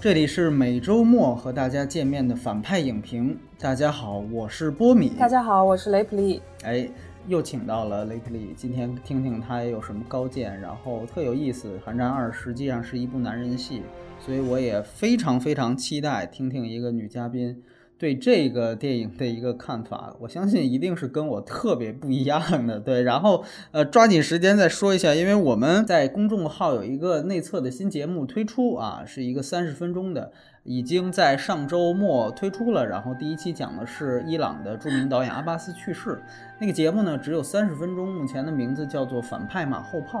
这里是每周末和大家见面的反派影评。大家好，我是波米。大家好，我是雷普利。哎，又请到了雷普利，今天听听他有什么高见，然后特有意思。《寒战二》实际上是一部男人戏，所以我也非常非常期待听听一个女嘉宾。对这个电影的一个看法，我相信一定是跟我特别不一样的。对，然后呃，抓紧时间再说一下，因为我们在公众号有一个内测的新节目推出啊，是一个三十分钟的，已经在上周末推出了。然后第一期讲的是伊朗的著名导演阿巴斯去世，那个节目呢只有三十分钟，目前的名字叫做《反派马后炮》。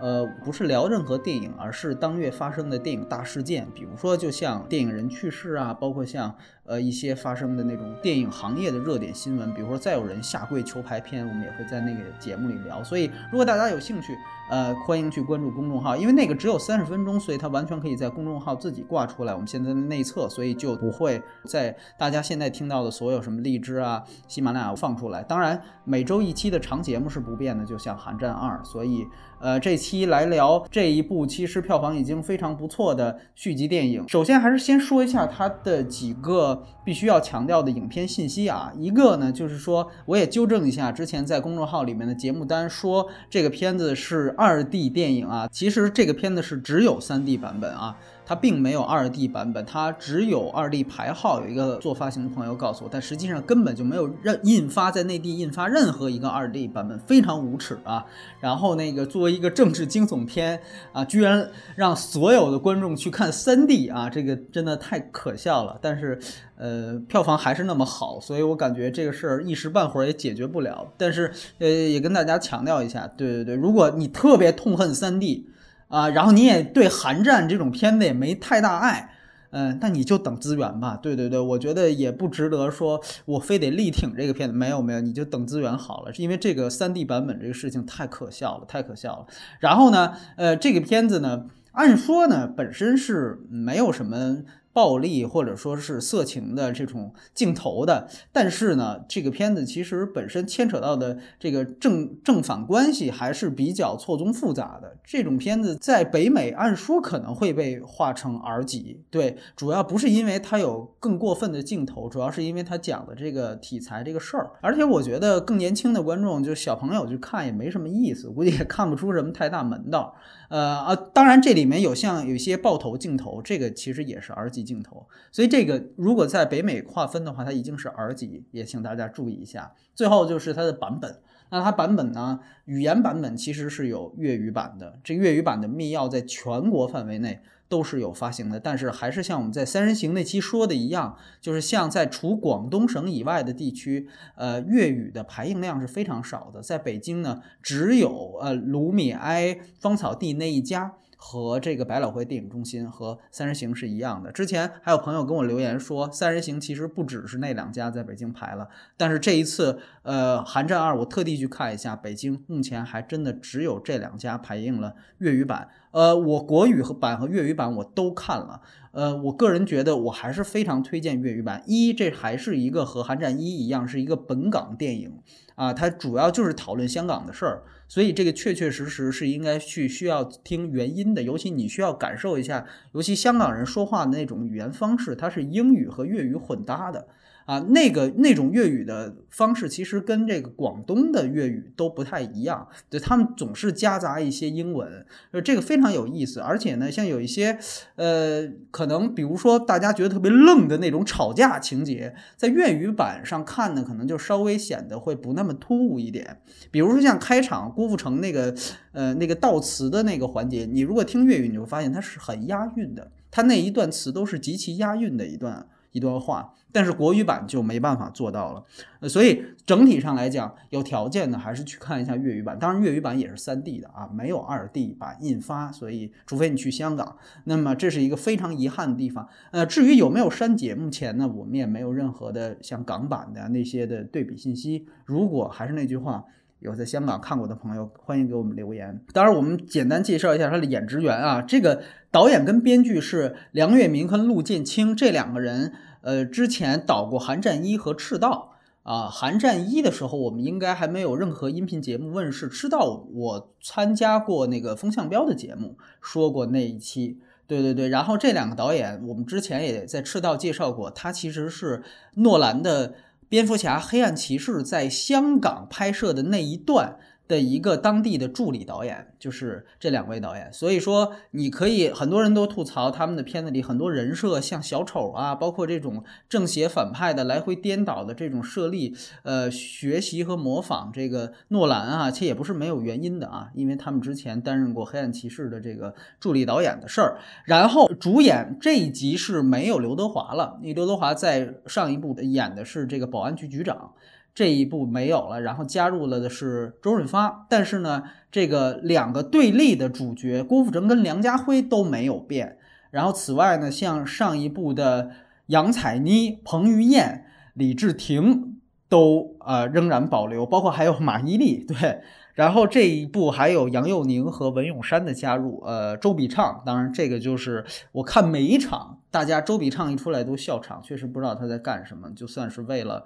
呃，不是聊任何电影，而是当月发生的电影大事件，比如说就像电影人去世啊，包括像呃一些发生的那种电影行业的热点新闻，比如说再有人下跪求排片，我们也会在那个节目里聊。所以如果大家有兴趣，呃，欢迎去关注公众号，因为那个只有三十分钟，所以它完全可以在公众号自己挂出来。我们现在的内测，所以就不会在大家现在听到的所有什么荔枝啊、喜马拉雅放出来。当然，每周一期的长节目是不变的，就像《寒战二》，所以。呃，这期来聊这一部其实票房已经非常不错的续集电影。首先还是先说一下它的几个必须要强调的影片信息啊。一个呢，就是说我也纠正一下之前在公众号里面的节目单说这个片子是二 D 电影啊，其实这个片子是只有三 D 版本啊。它并没有二 D 版本，它只有二 D 排号。有一个做发行的朋友告诉我，但实际上根本就没有任印发在内地印发任何一个二 D 版本，非常无耻啊！然后那个作为一个政治惊悚片啊，居然让所有的观众去看三 D 啊，这个真的太可笑了。但是呃，票房还是那么好，所以我感觉这个事儿一时半会儿也解决不了。但是呃，也跟大家强调一下，对对对，如果你特别痛恨三 D。啊，然后你也对《韩战》这种片子也没太大爱，嗯，那你就等资源吧。对对对，我觉得也不值得说，我非得力挺这个片子。没有没有，你就等资源好了，是因为这个三 D 版本这个事情太可笑了，太可笑了。然后呢，呃，这个片子呢，按说呢，本身是没有什么。暴力或者说是色情的这种镜头的，但是呢，这个片子其实本身牵扯到的这个正正反关系还是比较错综复杂的。这种片子在北美按说可能会被划成 R 级，对，主要不是因为它有更过分的镜头，主要是因为它讲的这个题材这个事儿。而且我觉得更年轻的观众，就小朋友去看也没什么意思，估计也看不出什么太大门道。呃啊，当然这里面有像有一些爆头镜头，这个其实也是 R 级镜头，所以这个如果在北美划分的话，它已经是 R 级，也请大家注意一下。最后就是它的版本，那它版本呢，语言版本其实是有粤语版的，这粤语版的密钥在全国范围内。都是有发行的，但是还是像我们在《三人行》那期说的一样，就是像在除广东省以外的地区，呃，粤语的排映量是非常少的。在北京呢，只有呃卢米埃芳草地那一家。和这个百老汇电影中心和《三人行》是一样的。之前还有朋友跟我留言说，《三人行》其实不只是那两家在北京排了，但是这一次，呃，《寒战二》我特地去看一下，北京目前还真的只有这两家排映了粤语版。呃，我国语和版和粤语版我都看了。呃，我个人觉得我还是非常推荐粤语版。一，这还是一个和《寒战一》一样，是一个本港电影啊，它主要就是讨论香港的事儿。所以这个确确实实是应该去需要听原音的，尤其你需要感受一下，尤其香港人说话的那种语言方式，它是英语和粤语混搭的。啊，那个那种粤语的方式其实跟这个广东的粤语都不太一样，对他们总是夹杂一些英文，呃，这个非常有意思。而且呢，像有一些呃，可能比如说大家觉得特别愣的那种吵架情节，在粤语版上看呢，可能就稍微显得会不那么突兀一点。比如说像开场郭富城那个呃那个悼词的那个环节，你如果听粤语，你会发现它是很押韵的，它那一段词都是极其押韵的一段。一段话，但是国语版就没办法做到了，呃，所以整体上来讲，有条件的还是去看一下粤语版。当然，粤语版也是三 D 的啊，没有二 D 版印发，所以除非你去香港，那么这是一个非常遗憾的地方。呃，至于有没有删节，目前呢，我们也没有任何的像港版的那些的对比信息。如果还是那句话，有在香港看过的朋友，欢迎给我们留言。当然，我们简单介绍一下他的演职员啊，这个导演跟编剧是梁月明和陆建清这两个人。呃，之前导过《寒战一》和《赤道》啊，《寒战一》的时候，我们应该还没有任何音频节目问世。《赤道》我参加过那个风向标的节目，说过那一期。对对对，然后这两个导演，我们之前也在赤道介绍过，他其实是诺兰的蝙蝠侠：黑暗骑士在香港拍摄的那一段。的一个当地的助理导演，就是这两位导演。所以说，你可以很多人都吐槽他们的片子里很多人设像小丑啊，包括这种正邪反派的来回颠倒的这种设立，呃，学习和模仿这个诺兰啊，其实也不是没有原因的啊，因为他们之前担任过《黑暗骑士》的这个助理导演的事儿。然后主演这一集是没有刘德华了，因为刘德华在上一部演的是这个保安局局长。这一部没有了，然后加入了的是周润发，但是呢，这个两个对立的主角郭富城跟梁家辉都没有变。然后此外呢，像上一部的杨采妮、彭于晏、李治廷都呃仍然保留，包括还有马伊琍对。然后这一部还有杨佑宁和文咏珊的加入，呃，周笔畅，当然这个就是我看每一场大家周笔畅一出来都笑场，确实不知道他在干什么，就算是为了。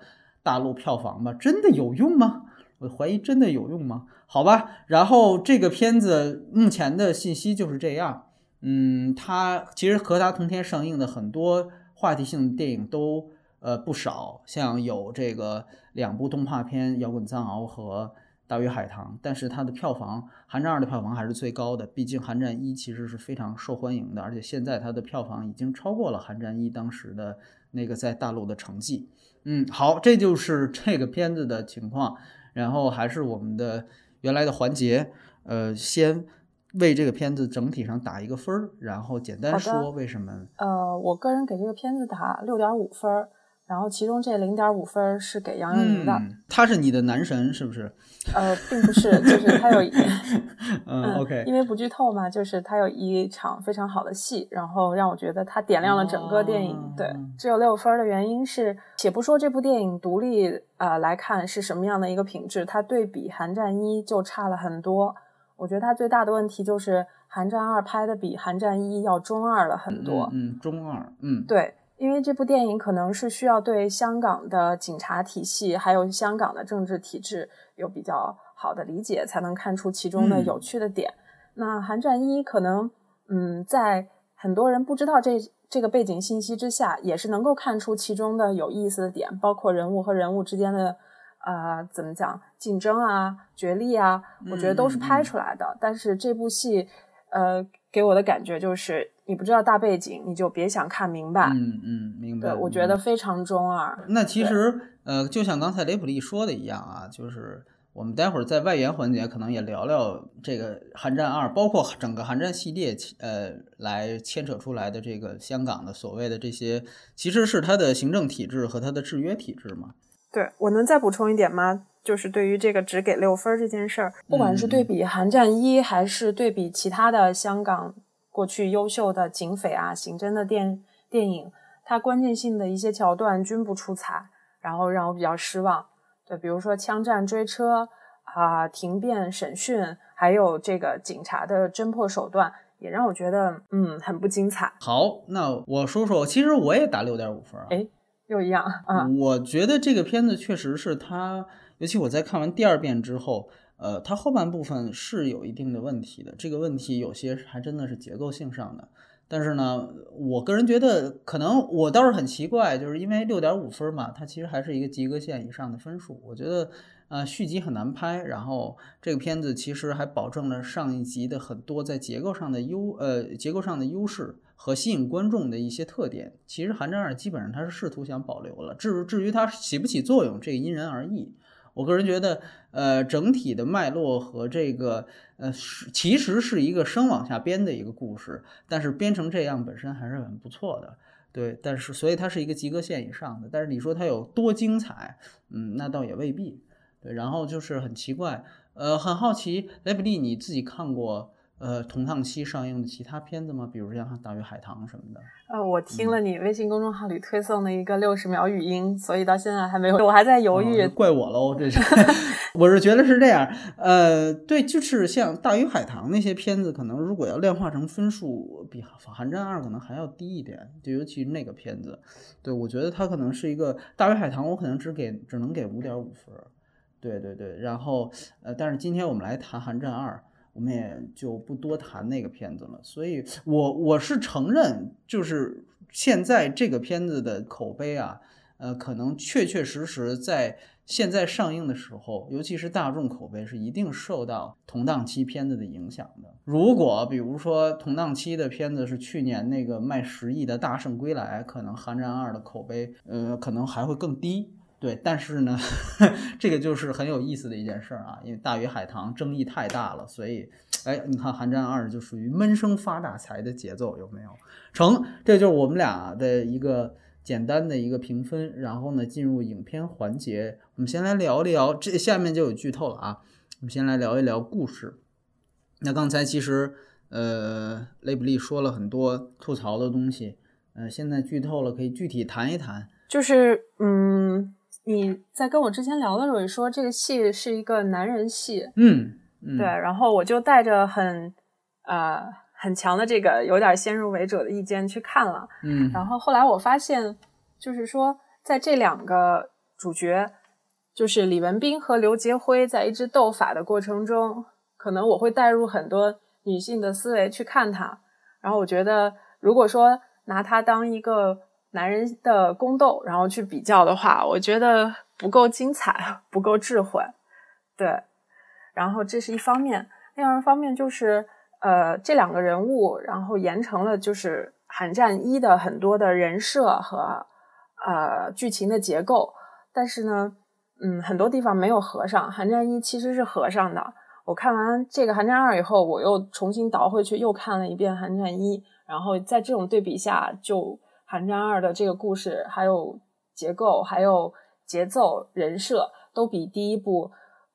大陆票房吧，真的有用吗？我怀疑真的有用吗？好吧，然后这个片子目前的信息就是这样。嗯，它其实和它同天上映的很多话题性电影都呃不少，像有这个两部动画片《摇滚藏獒》和《大鱼海棠》，但是它的票房，《寒战二》的票房还是最高的。毕竟《寒战一》其实是非常受欢迎的，而且现在它的票房已经超过了《寒战一》当时的那个在大陆的成绩。嗯，好，这就是这个片子的情况。然后还是我们的原来的环节，呃，先为这个片子整体上打一个分儿，然后简单说为什么。呃，我个人给这个片子打六点五分儿。然后其中这零点五分是给杨佑宁的，他是你的男神是不是？呃，并不是，就是他有，嗯，OK，因为不剧透嘛，就是他有一场非常好的戏，然后让我觉得他点亮了整个电影。对，只有六分的原因是，且不说这部电影独立呃来看是什么样的一个品质，它对比《寒战一》就差了很多。我觉得它最大的问题就是《寒战二》拍的比《寒战一》要中二了很多。嗯，中二，嗯，对。因为这部电影可能是需要对香港的警察体系，还有香港的政治体制有比较好的理解，才能看出其中的有趣的点。那《韩战一》可能，嗯，在很多人不知道这这个背景信息之下，也是能够看出其中的有意思的点，包括人物和人物之间的，呃，怎么讲竞争啊、角力啊，我觉得都是拍出来的。但是这部戏，呃，给我的感觉就是。你不知道大背景，你就别想看明白。嗯嗯，明白。对，我觉得非常中二。那其实，呃，就像刚才雷普利说的一样啊，就是我们待会儿在外延环节可能也聊聊这个《寒战二》，包括整个《寒战》系列，呃，来牵扯出来的这个香港的所谓的这些，其实是它的行政体制和它的制约体制嘛。对，我能再补充一点吗？就是对于这个只给六分这件事儿，不管是对比《寒战一》，还是对比其他的香港。过去优秀的警匪啊、刑侦的电电影，它关键性的一些桥段均不出彩，然后让我比较失望。对，比如说枪战、追车啊、庭辩、审讯，还有这个警察的侦破手段，也让我觉得嗯很不精彩。好，那我说说，其实我也打六点五分啊。哎，又一样啊。我觉得这个片子确实是它，尤其我在看完第二遍之后。呃，它后半部分是有一定的问题的，这个问题有些还真的是结构性上的。但是呢，我个人觉得，可能我倒是很奇怪，就是因为六点五分嘛，它其实还是一个及格线以上的分数。我觉得，呃，续集很难拍，然后这个片子其实还保证了上一集的很多在结构上的优，呃，结构上的优势和吸引观众的一些特点。其实《寒战二》基本上它是试图想保留了，至至于它起不起作用，这个因人而异。我个人觉得，呃，整体的脉络和这个，呃，是其实是一个生往下编的一个故事，但是编成这样本身还是很不错的，对。但是所以它是一个及格线以上的，但是你说它有多精彩，嗯，那倒也未必，对。然后就是很奇怪，呃，很好奇，雷普利你自己看过？呃，同档期上映的其他片子吗？比如像《大鱼海棠》什么的。呃，我听了你微信公众号里推送的一个六十秒语音，所以到现在还没有，我还在犹豫。怪我喽，这是。我是觉得是这样，呃，对，就是像《大鱼海棠》那些片子，可能如果要量化成分数，比《寒战二》可能还要低一点，就尤其那个片子。对，我觉得它可能是一个《大鱼海棠》，我可能只给只能给五点五分。对对对，然后呃，但是今天我们来谈《寒战二》。我们也就不多谈那个片子了。所以，我我是承认，就是现在这个片子的口碑啊，呃，可能确确实实在。现在上映的时候，尤其是大众口碑是一定受到同档期片子的影响的。如果比如说同档期的片子是去年那个卖十亿的《大圣归来》，可能《寒战二》的口碑，呃，可能还会更低。对，但是呢，这个就是很有意思的一件事儿啊，因为《大鱼海棠》争议太大了，所以，哎，你看《寒战二》就属于闷声发大财的节奏，有没有？成，这就是我们俩的一个。简单的一个评分，然后呢，进入影片环节。我们先来聊一聊，这下面就有剧透了啊。我们先来聊一聊故事。那刚才其实，呃，雷普利说了很多吐槽的东西，呃，现在剧透了，可以具体谈一谈。就是，嗯，你在跟我之前聊的时候也说这个戏是一个男人戏，嗯，对，然后我就带着很，呃。很强的这个有点先入为主的意见去看了，嗯，然后后来我发现，就是说在这两个主角，就是李文斌和刘杰辉在一直斗法的过程中，可能我会带入很多女性的思维去看他，然后我觉得如果说拿他当一个男人的宫斗，然后去比较的话，我觉得不够精彩，不够智慧，对，然后这是一方面，另外一方面就是。呃，这两个人物，然后延成了就是《寒战一》的很多的人设和呃剧情的结构，但是呢，嗯，很多地方没有合上。《寒战一》其实是合上的。我看完这个《寒战二》以后，我又重新倒回去又看了一遍《寒战一》，然后在这种对比下，就《寒战二》的这个故事还有结构、还有节奏、人设都比第一部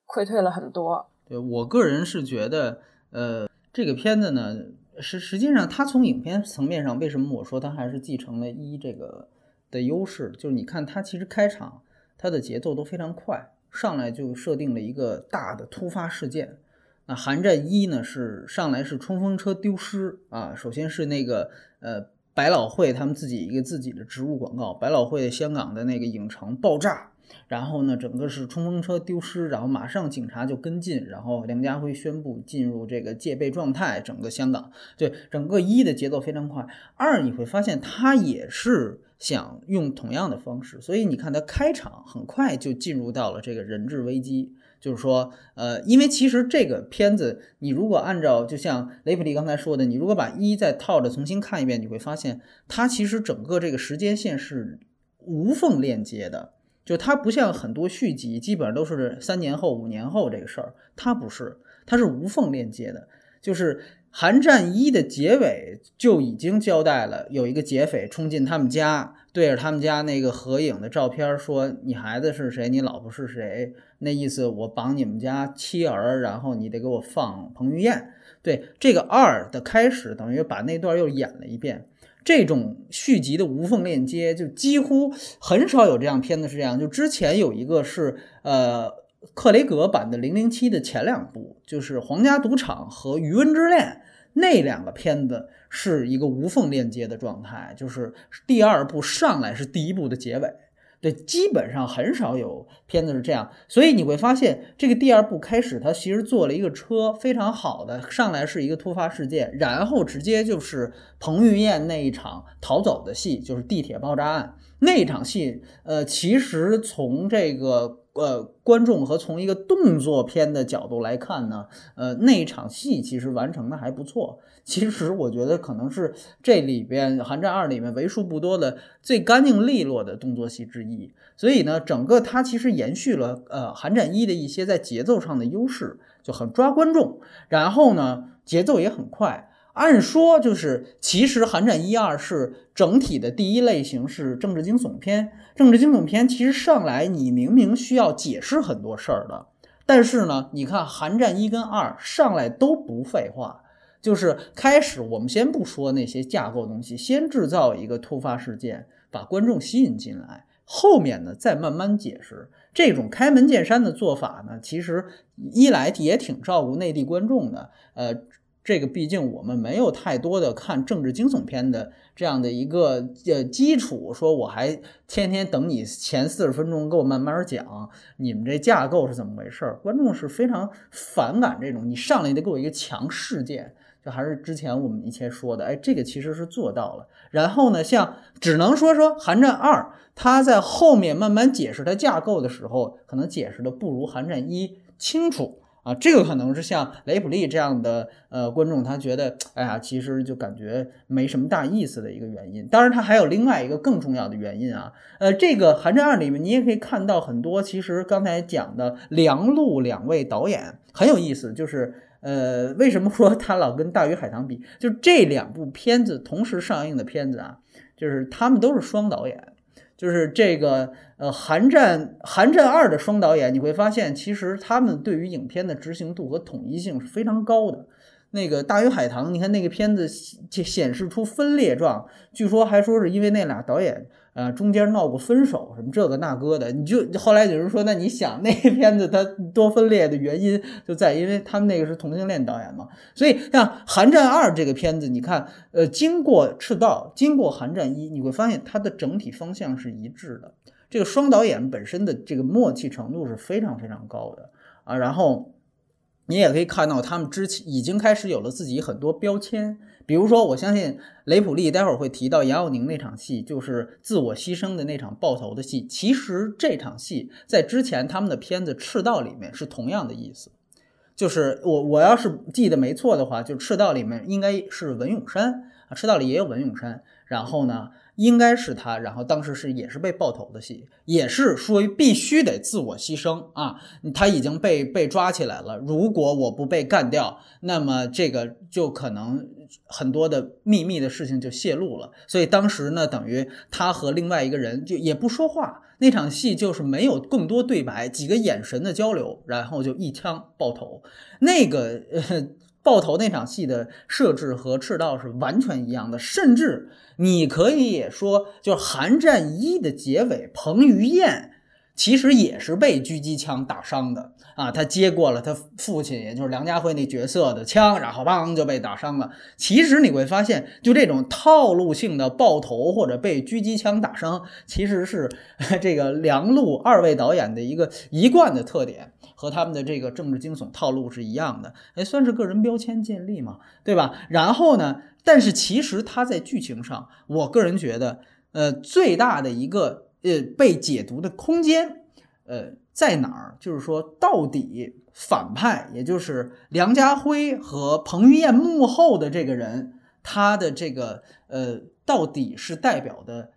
溃退了很多。对我个人是觉得，呃。这个片子呢，实实际上它从影片层面上，为什么我说它还是继承了一这个的优势？就是你看它其实开场它的节奏都非常快，上来就设定了一个大的突发事件。那《寒战一》呢是上来是冲锋车丢失啊，首先是那个呃百老汇他们自己一个自己的植入广告，百老汇香港的那个影城爆炸。然后呢，整个是冲锋车丢失，然后马上警察就跟进，然后梁家辉宣布进入这个戒备状态。整个香港，对整个一的节奏非常快。二你会发现他也是想用同样的方式，所以你看他开场很快就进入到了这个人质危机，就是说，呃，因为其实这个片子你如果按照就像雷普利刚才说的，你如果把一再套着重新看一遍，你会发现它其实整个这个时间线是无缝链接的。就它不像很多续集，基本上都是三年后、五年后这个事儿，它不是，它是无缝链接的。就是《寒战一》的结尾就已经交代了，有一个劫匪冲进他们家，对着他们家那个合影的照片说：“你孩子是谁？你老婆是谁？”那意思我绑你们家妻儿，然后你得给我放彭于晏。对这个二的开始，等于把那段又演了一遍。这种续集的无缝链接，就几乎很少有这样片子是这样。就之前有一个是呃克雷格版的《零零七》的前两部，就是《皇家赌场》和《余温之恋》那两个片子是一个无缝链接的状态，就是第二部上来是第一部的结尾。对，基本上很少有片子是这样，所以你会发现，这个第二部开始，它其实做了一个车非常好的，上来是一个突发事件，然后直接就是彭于晏那一场逃走的戏，就是地铁爆炸案那一场戏。呃，其实从这个呃观众和从一个动作片的角度来看呢，呃，那一场戏其实完成的还不错。其实我觉得可能是这里边《寒战二》里面为数不多的最干净利落的动作戏之一，所以呢，整个它其实延续了呃《寒战一》的一些在节奏上的优势，就很抓观众。然后呢，节奏也很快。按说就是，其实《寒战一二》是整体的第一类型是政治惊悚片。政治惊悚片其实上来你明明需要解释很多事儿的，但是呢，你看《寒战一》跟《二》上来都不废话。就是开始，我们先不说那些架构东西，先制造一个突发事件，把观众吸引进来，后面呢再慢慢解释。这种开门见山的做法呢，其实一来也挺照顾内地观众的，呃，这个毕竟我们没有太多的看政治惊悚片的这样的一个呃基础，说我还天天等你前四十分钟给我慢慢讲你们这架构是怎么回事儿，观众是非常反感这种，你上来得给我一个强事件。就还是之前我们以前说的，哎，这个其实是做到了。然后呢，像只能说说《寒战二》，它在后面慢慢解释它架构的时候，可能解释的不如《寒战一》清楚啊。这个可能是像雷普利这样的呃观众，他觉得，哎呀，其实就感觉没什么大意思的一个原因。当然，他还有另外一个更重要的原因啊。呃，这个《寒战二》里面，你也可以看到很多，其实刚才讲的梁璐两位导演很有意思，就是。呃，为什么说他老跟《大鱼海棠》比？就这两部片子同时上映的片子啊，就是他们都是双导演。就是这个呃，《寒战》《寒战二》的双导演，你会发现其实他们对于影片的执行度和统一性是非常高的。那个《大鱼海棠》，你看那个片子显显示出分裂状，据说还说是因为那俩导演。啊，中间闹过分手，什么这个那个的，你就后来有人说，那你想那片子它多分裂的原因，就在因为他们那个是同性恋导演嘛。所以像《寒战二》这个片子，你看，呃，经过赤道，经过《寒战一》，你会发现它的整体方向是一致的。这个双导演本身的这个默契程度是非常非常高的啊。然后你也可以看到，他们之前已经开始有了自己很多标签。比如说，我相信雷普利待会儿会提到杨佑宁那场戏，就是自我牺牲的那场爆头的戏。其实这场戏在之前他们的片子《赤道》里面是同样的意思，就是我我要是记得没错的话，就《赤道》里面应该是文咏珊啊，《赤道》里也有文咏珊，然后呢？应该是他，然后当时是也是被爆头的戏，也是说必须得自我牺牲啊！他已经被被抓起来了，如果我不被干掉，那么这个就可能很多的秘密的事情就泄露了。所以当时呢，等于他和另外一个人就也不说话，那场戏就是没有更多对白，几个眼神的交流，然后就一枪爆头。那个呃。爆头那场戏的设置和赤道是完全一样的，甚至你可以也说，就是《寒战一》的结尾，彭于晏其实也是被狙击枪打伤的啊，他接过了他父亲，也就是梁家辉那角色的枪，然后梆就被打伤了。其实你会发现，就这种套路性的爆头或者被狙击枪打伤，其实是 这个梁璐二位导演的一个一贯的特点。和他们的这个政治惊悚套路是一样的，哎，算是个人标签建立嘛，对吧？然后呢，但是其实他在剧情上，我个人觉得，呃，最大的一个呃被解读的空间，呃，在哪儿？就是说，到底反派，也就是梁家辉和彭于晏幕后的这个人，他的这个呃，到底是代表的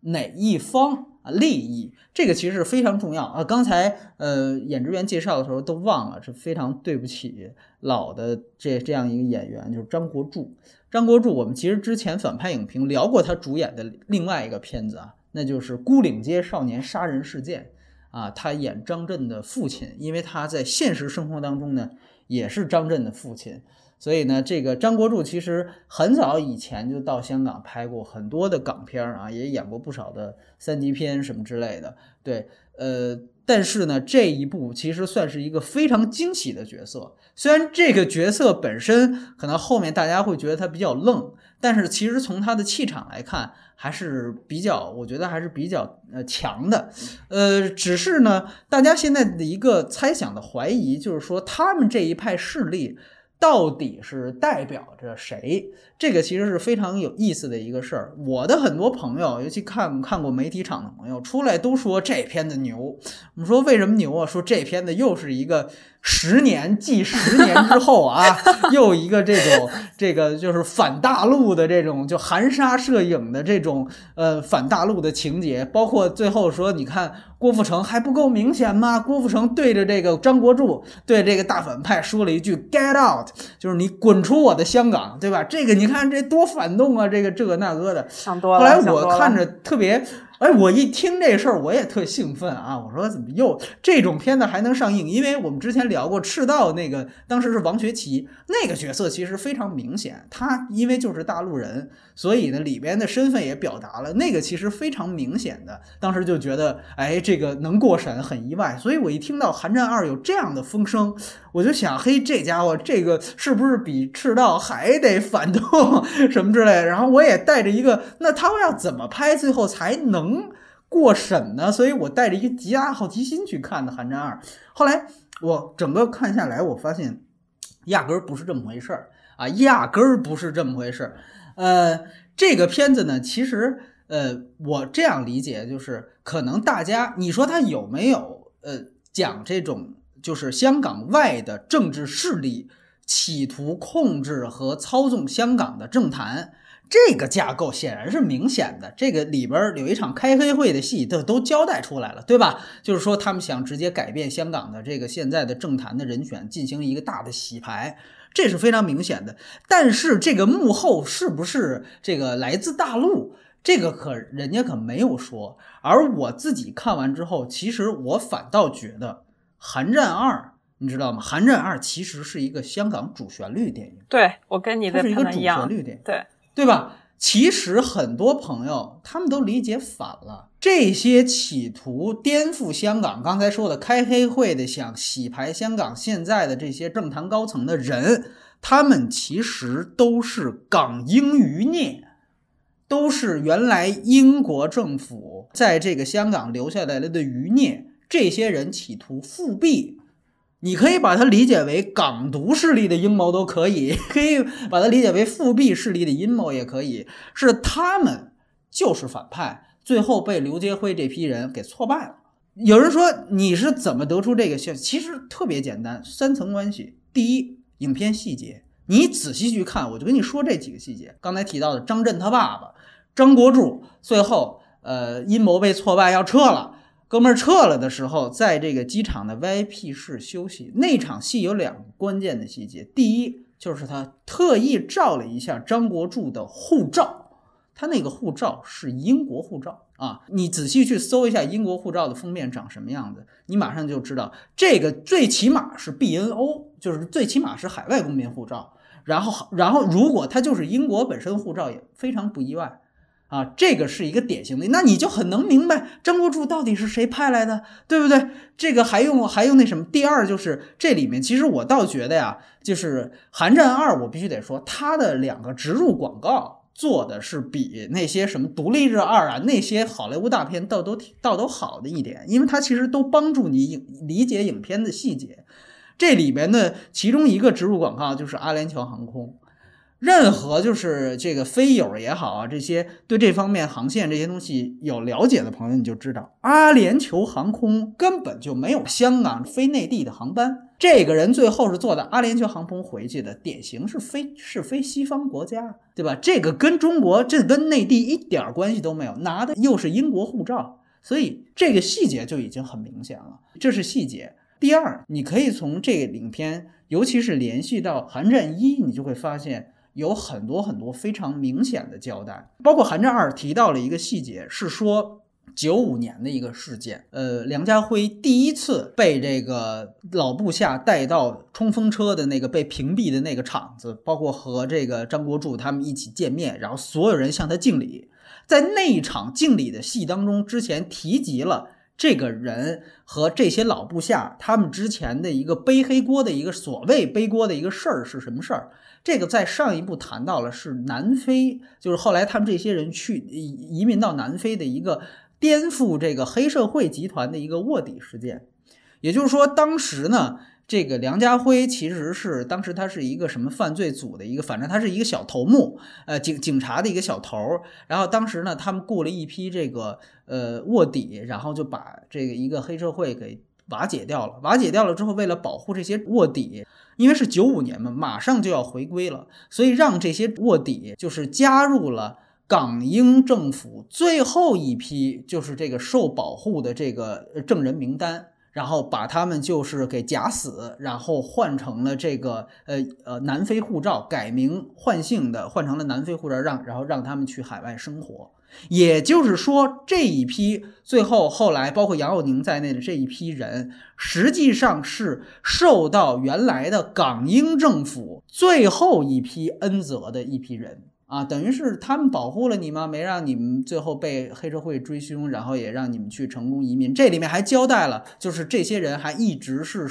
哪一方？啊，利益这个其实是非常重要啊。刚才呃，演职员介绍的时候都忘了，是非常对不起老的这这样一个演员，就是张国柱。张国柱，我们其实之前反派影评聊过他主演的另外一个片子啊，那就是《孤岭街少年杀人事件》啊。他演张震的父亲，因为他在现实生活当中呢也是张震的父亲。所以呢，这个张国柱其实很早以前就到香港拍过很多的港片啊，也演过不少的三级片什么之类的。对，呃，但是呢，这一部其实算是一个非常惊喜的角色。虽然这个角色本身可能后面大家会觉得他比较愣，但是其实从他的气场来看，还是比较，我觉得还是比较呃强的。呃，只是呢，大家现在的一个猜想的怀疑就是说，他们这一派势力。到底是代表着谁？这个其实是非常有意思的一个事儿。我的很多朋友，尤其看看过媒体场的朋友，出来都说这片子牛。我们说为什么牛啊？说这片子又是一个。十年继十年之后啊，又一个这种这个就是反大陆的这种就含沙射影的这种呃反大陆的情节，包括最后说你看郭富城还不够明显吗？郭富城对着这个张国柱对这个大反派说了一句 “get out”，就是你滚出我的香港，对吧？这个你看这多反动啊，这个这个那个的。想多了。后来我看着特别哎，我一听这事儿，我也特兴奋啊！我说怎么又这种片子还能上映？因为我们之前聊过赤道那个，当时是王学圻那个角色，其实非常明显，他因为就是大陆人，所以呢里边的身份也表达了那个其实非常明显的。当时就觉得，哎，这个能过审很意外。所以我一听到《寒战二》有这样的风声，我就想，嘿，这家伙这个是不是比赤道还得反动 什么之类？然后我也带着一个，那他们要怎么拍，最后才能？能过审呢，所以我带着一个极大好奇心去看的《寒战二》。后来我整个看下来，我发现压根儿不是这么回事儿啊，压根儿不是这么回事儿。呃，这个片子呢，其实呃，我这样理解就是，可能大家你说他有没有呃讲这种就是香港外的政治势力企图控制和操纵香港的政坛？这个架构显然是明显的，这个里边有一场开黑会的戏，都都交代出来了，对吧？就是说他们想直接改变香港的这个现在的政坛的人选，进行一个大的洗牌，这是非常明显的。但是这个幕后是不是这个来自大陆，这个可人家可没有说。而我自己看完之后，其实我反倒觉得《寒战二》，你知道吗？《寒战二》其实是一个香港主旋律电影。对我跟你的是一个主旋律电影。对。对吧？其实很多朋友他们都理解反了。这些企图颠覆香港，刚才说的开黑会的，想洗牌香港现在的这些政坛高层的人，他们其实都是港英余孽，都是原来英国政府在这个香港留下来的余孽。这些人企图复辟。你可以把它理解为港独势力的阴谋都可以，可以把它理解为复辟势力的阴谋也可以，是他们就是反派，最后被刘杰辉这批人给挫败了。有人说你是怎么得出这个现？其实特别简单，三层关系。第一，影片细节，你仔细去看，我就跟你说这几个细节。刚才提到的张震他爸爸张国柱，最后呃阴谋被挫败要撤了。哥们儿撤了的时候，在这个机场的 VIP 室休息。那场戏有两个关键的细节，第一就是他特意照了一下张国柱的护照，他那个护照是英国护照啊。你仔细去搜一下英国护照的封面长什么样子，你马上就知道这个最起码是 BNO，就是最起码是海外公民护照。然后，然后如果他就是英国本身护照，也非常不意外。啊，这个是一个典型的，那你就很能明白张国柱到底是谁派来的，对不对？这个还用还用那什么？第二就是这里面，其实我倒觉得呀，就是《寒战二》，我必须得说，它的两个植入广告做的是比那些什么《独立日二》啊那些好莱坞大片倒都倒都好的一点，因为它其实都帮助你影理解影片的细节。这里边的其中一个植入广告就是阿联酋航空。任何就是这个飞友也好啊，这些对这方面航线这些东西有了解的朋友，你就知道阿联酋航空根本就没有香港飞内地的航班。这个人最后是坐的阿联酋航空回去的，典型是飞是飞西方国家，对吧？这个跟中国这跟内地一点关系都没有，拿的又是英国护照，所以这个细节就已经很明显了。这是细节。第二，你可以从这个影片，尤其是联系到《寒战一》，你就会发现。有很多很多非常明显的交代，包括《寒战二》提到了一个细节，是说九五年的一个事件。呃，梁家辉第一次被这个老部下带到冲锋车的那个被屏蔽的那个场子，包括和这个张国柱他们一起见面，然后所有人向他敬礼。在那一场敬礼的戏当中，之前提及了这个人和这些老部下他们之前的一个背黑锅的一个所谓背锅的一个事儿是什么事儿？这个在上一部谈到了是南非，就是后来他们这些人去移民到南非的一个颠覆这个黑社会集团的一个卧底事件。也就是说，当时呢，这个梁家辉其实是当时他是一个什么犯罪组的一个，反正他是一个小头目，呃，警警察的一个小头儿。然后当时呢，他们雇了一批这个呃卧底，然后就把这个一个黑社会给瓦解掉了。瓦解掉了之后，为了保护这些卧底。因为是九五年嘛，马上就要回归了，所以让这些卧底就是加入了港英政府最后一批，就是这个受保护的这个证人名单。然后把他们就是给假死，然后换成了这个呃呃南非护照，改名换姓的，换成了南非护照，让然后让他们去海外生活。也就是说，这一批最后后来包括杨佑宁在内的这一批人，实际上是受到原来的港英政府最后一批恩泽的一批人。啊，等于是他们保护了你吗？没让你们最后被黑社会追凶，然后也让你们去成功移民。这里面还交代了，就是这些人还一直是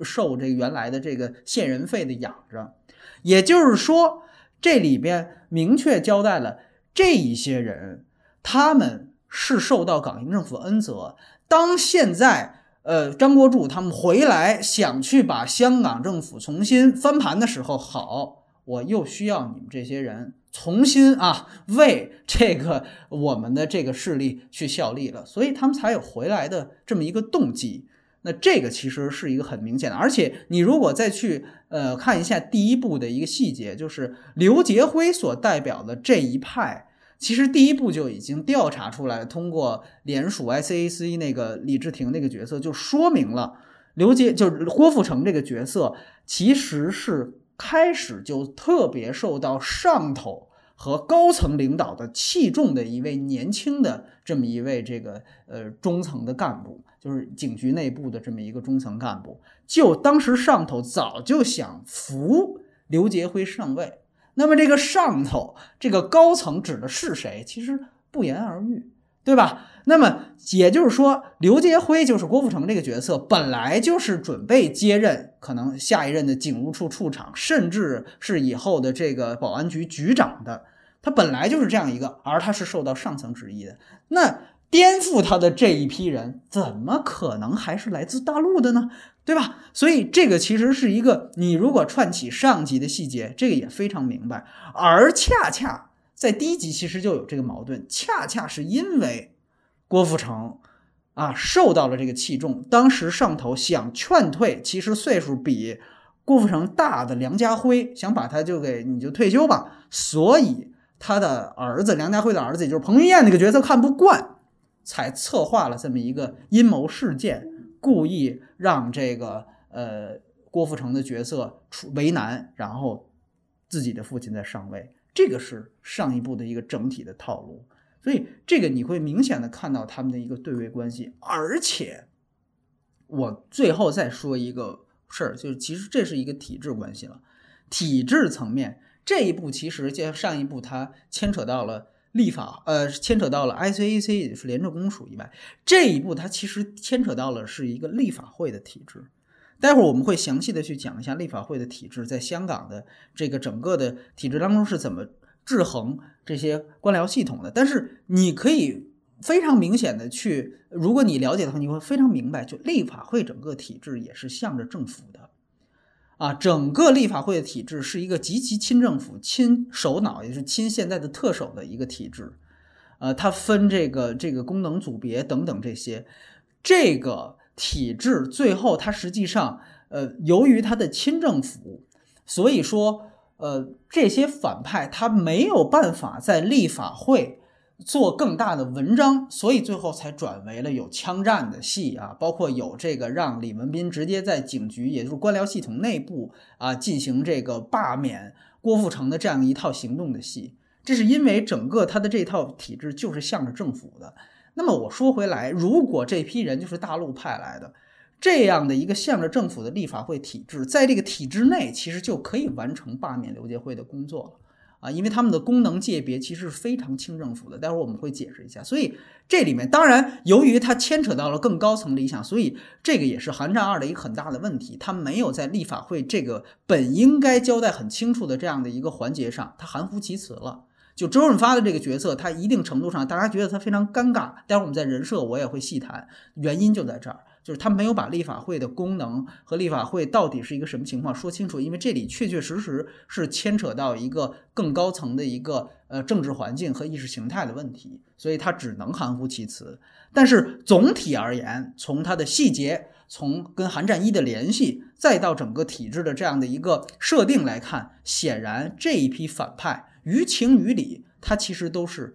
受这原来的这个线人费的养着。也就是说，这里边明确交代了这一些人，他们是受到港英政府恩泽。当现在呃张国柱他们回来想去把香港政府重新翻盘的时候，好，我又需要你们这些人。重新啊，为这个我们的这个势力去效力了，所以他们才有回来的这么一个动机。那这个其实是一个很明显的，而且你如果再去呃看一下第一部的一个细节，就是刘杰辉所代表的这一派，其实第一部就已经调查出来，通过联署 ICAC 那个李治廷那个角色，就说明了刘杰就是郭富城这个角色其实是。开始就特别受到上头和高层领导的器重的一位年轻的这么一位这个呃中层的干部，就是警局内部的这么一个中层干部。就当时上头早就想扶刘杰辉上位，那么这个上头这个高层指的是谁？其实不言而喻。对吧？那么也就是说，刘杰辉就是郭富城这个角色，本来就是准备接任可能下一任的警务处处长，甚至是以后的这个保安局局长的。他本来就是这样一个，而他是受到上层旨意的。那颠覆他的这一批人，怎么可能还是来自大陆的呢？对吧？所以这个其实是一个，你如果串起上级的细节，这个也非常明白。而恰恰。在低级其实就有这个矛盾，恰恰是因为郭富城啊受到了这个器重，当时上头想劝退，其实岁数比郭富城大的梁家辉，想把他就给你就退休吧，所以他的儿子梁家辉的儿子，也就是彭于晏那个角色看不惯，才策划了这么一个阴谋事件，故意让这个呃郭富城的角色出为难，然后自己的父亲在上位。这个是上一部的一个整体的套路，所以这个你会明显的看到他们的一个对位关系。而且，我最后再说一个事儿，就是其实这是一个体制关系了。体制层面这一步其实就上一步它牵扯到了立法，呃，牵扯到了 ICAC 也是廉政公署以外，这一步它其实牵扯到了是一个立法会的体制。待会儿我们会详细的去讲一下立法会的体制在香港的这个整个的体制当中是怎么制衡这些官僚系统的。但是你可以非常明显的去，如果你了解的话，你会非常明白，就立法会整个体制也是向着政府的，啊，整个立法会的体制是一个极其亲政府、亲首脑，也是亲现在的特首的一个体制，呃，它分这个这个功能组别等等这些，这个。体制最后，它实际上，呃，由于它的亲政府，所以说，呃，这些反派他没有办法在立法会做更大的文章，所以最后才转为了有枪战的戏啊，包括有这个让李文斌直接在警局，也就是官僚系统内部啊进行这个罢免郭富城的这样一套行动的戏。这是因为整个他的这套体制就是向着政府的。那么我说回来，如果这批人就是大陆派来的，这样的一个向着政府的立法会体制，在这个体制内，其实就可以完成罢免刘杰辉的工作了啊，因为他们的功能界别其实是非常亲政府的。待会儿我们会解释一下。所以这里面当然，由于它牵扯到了更高层理想，所以这个也是《寒战二》的一个很大的问题，它没有在立法会这个本应该交代很清楚的这样的一个环节上，它含糊其辞了。就周润发的这个角色，他一定程度上，大家觉得他非常尴尬。待会儿我们在人设我也会细谈，原因就在这儿，就是他没有把立法会的功能和立法会到底是一个什么情况说清楚。因为这里确确实实是牵扯到一个更高层的一个呃政治环境和意识形态的问题，所以他只能含糊其辞。但是总体而言，从它的细节，从跟韩战一的联系，再到整个体制的这样的一个设定来看，显然这一批反派。于情于理，他其实都是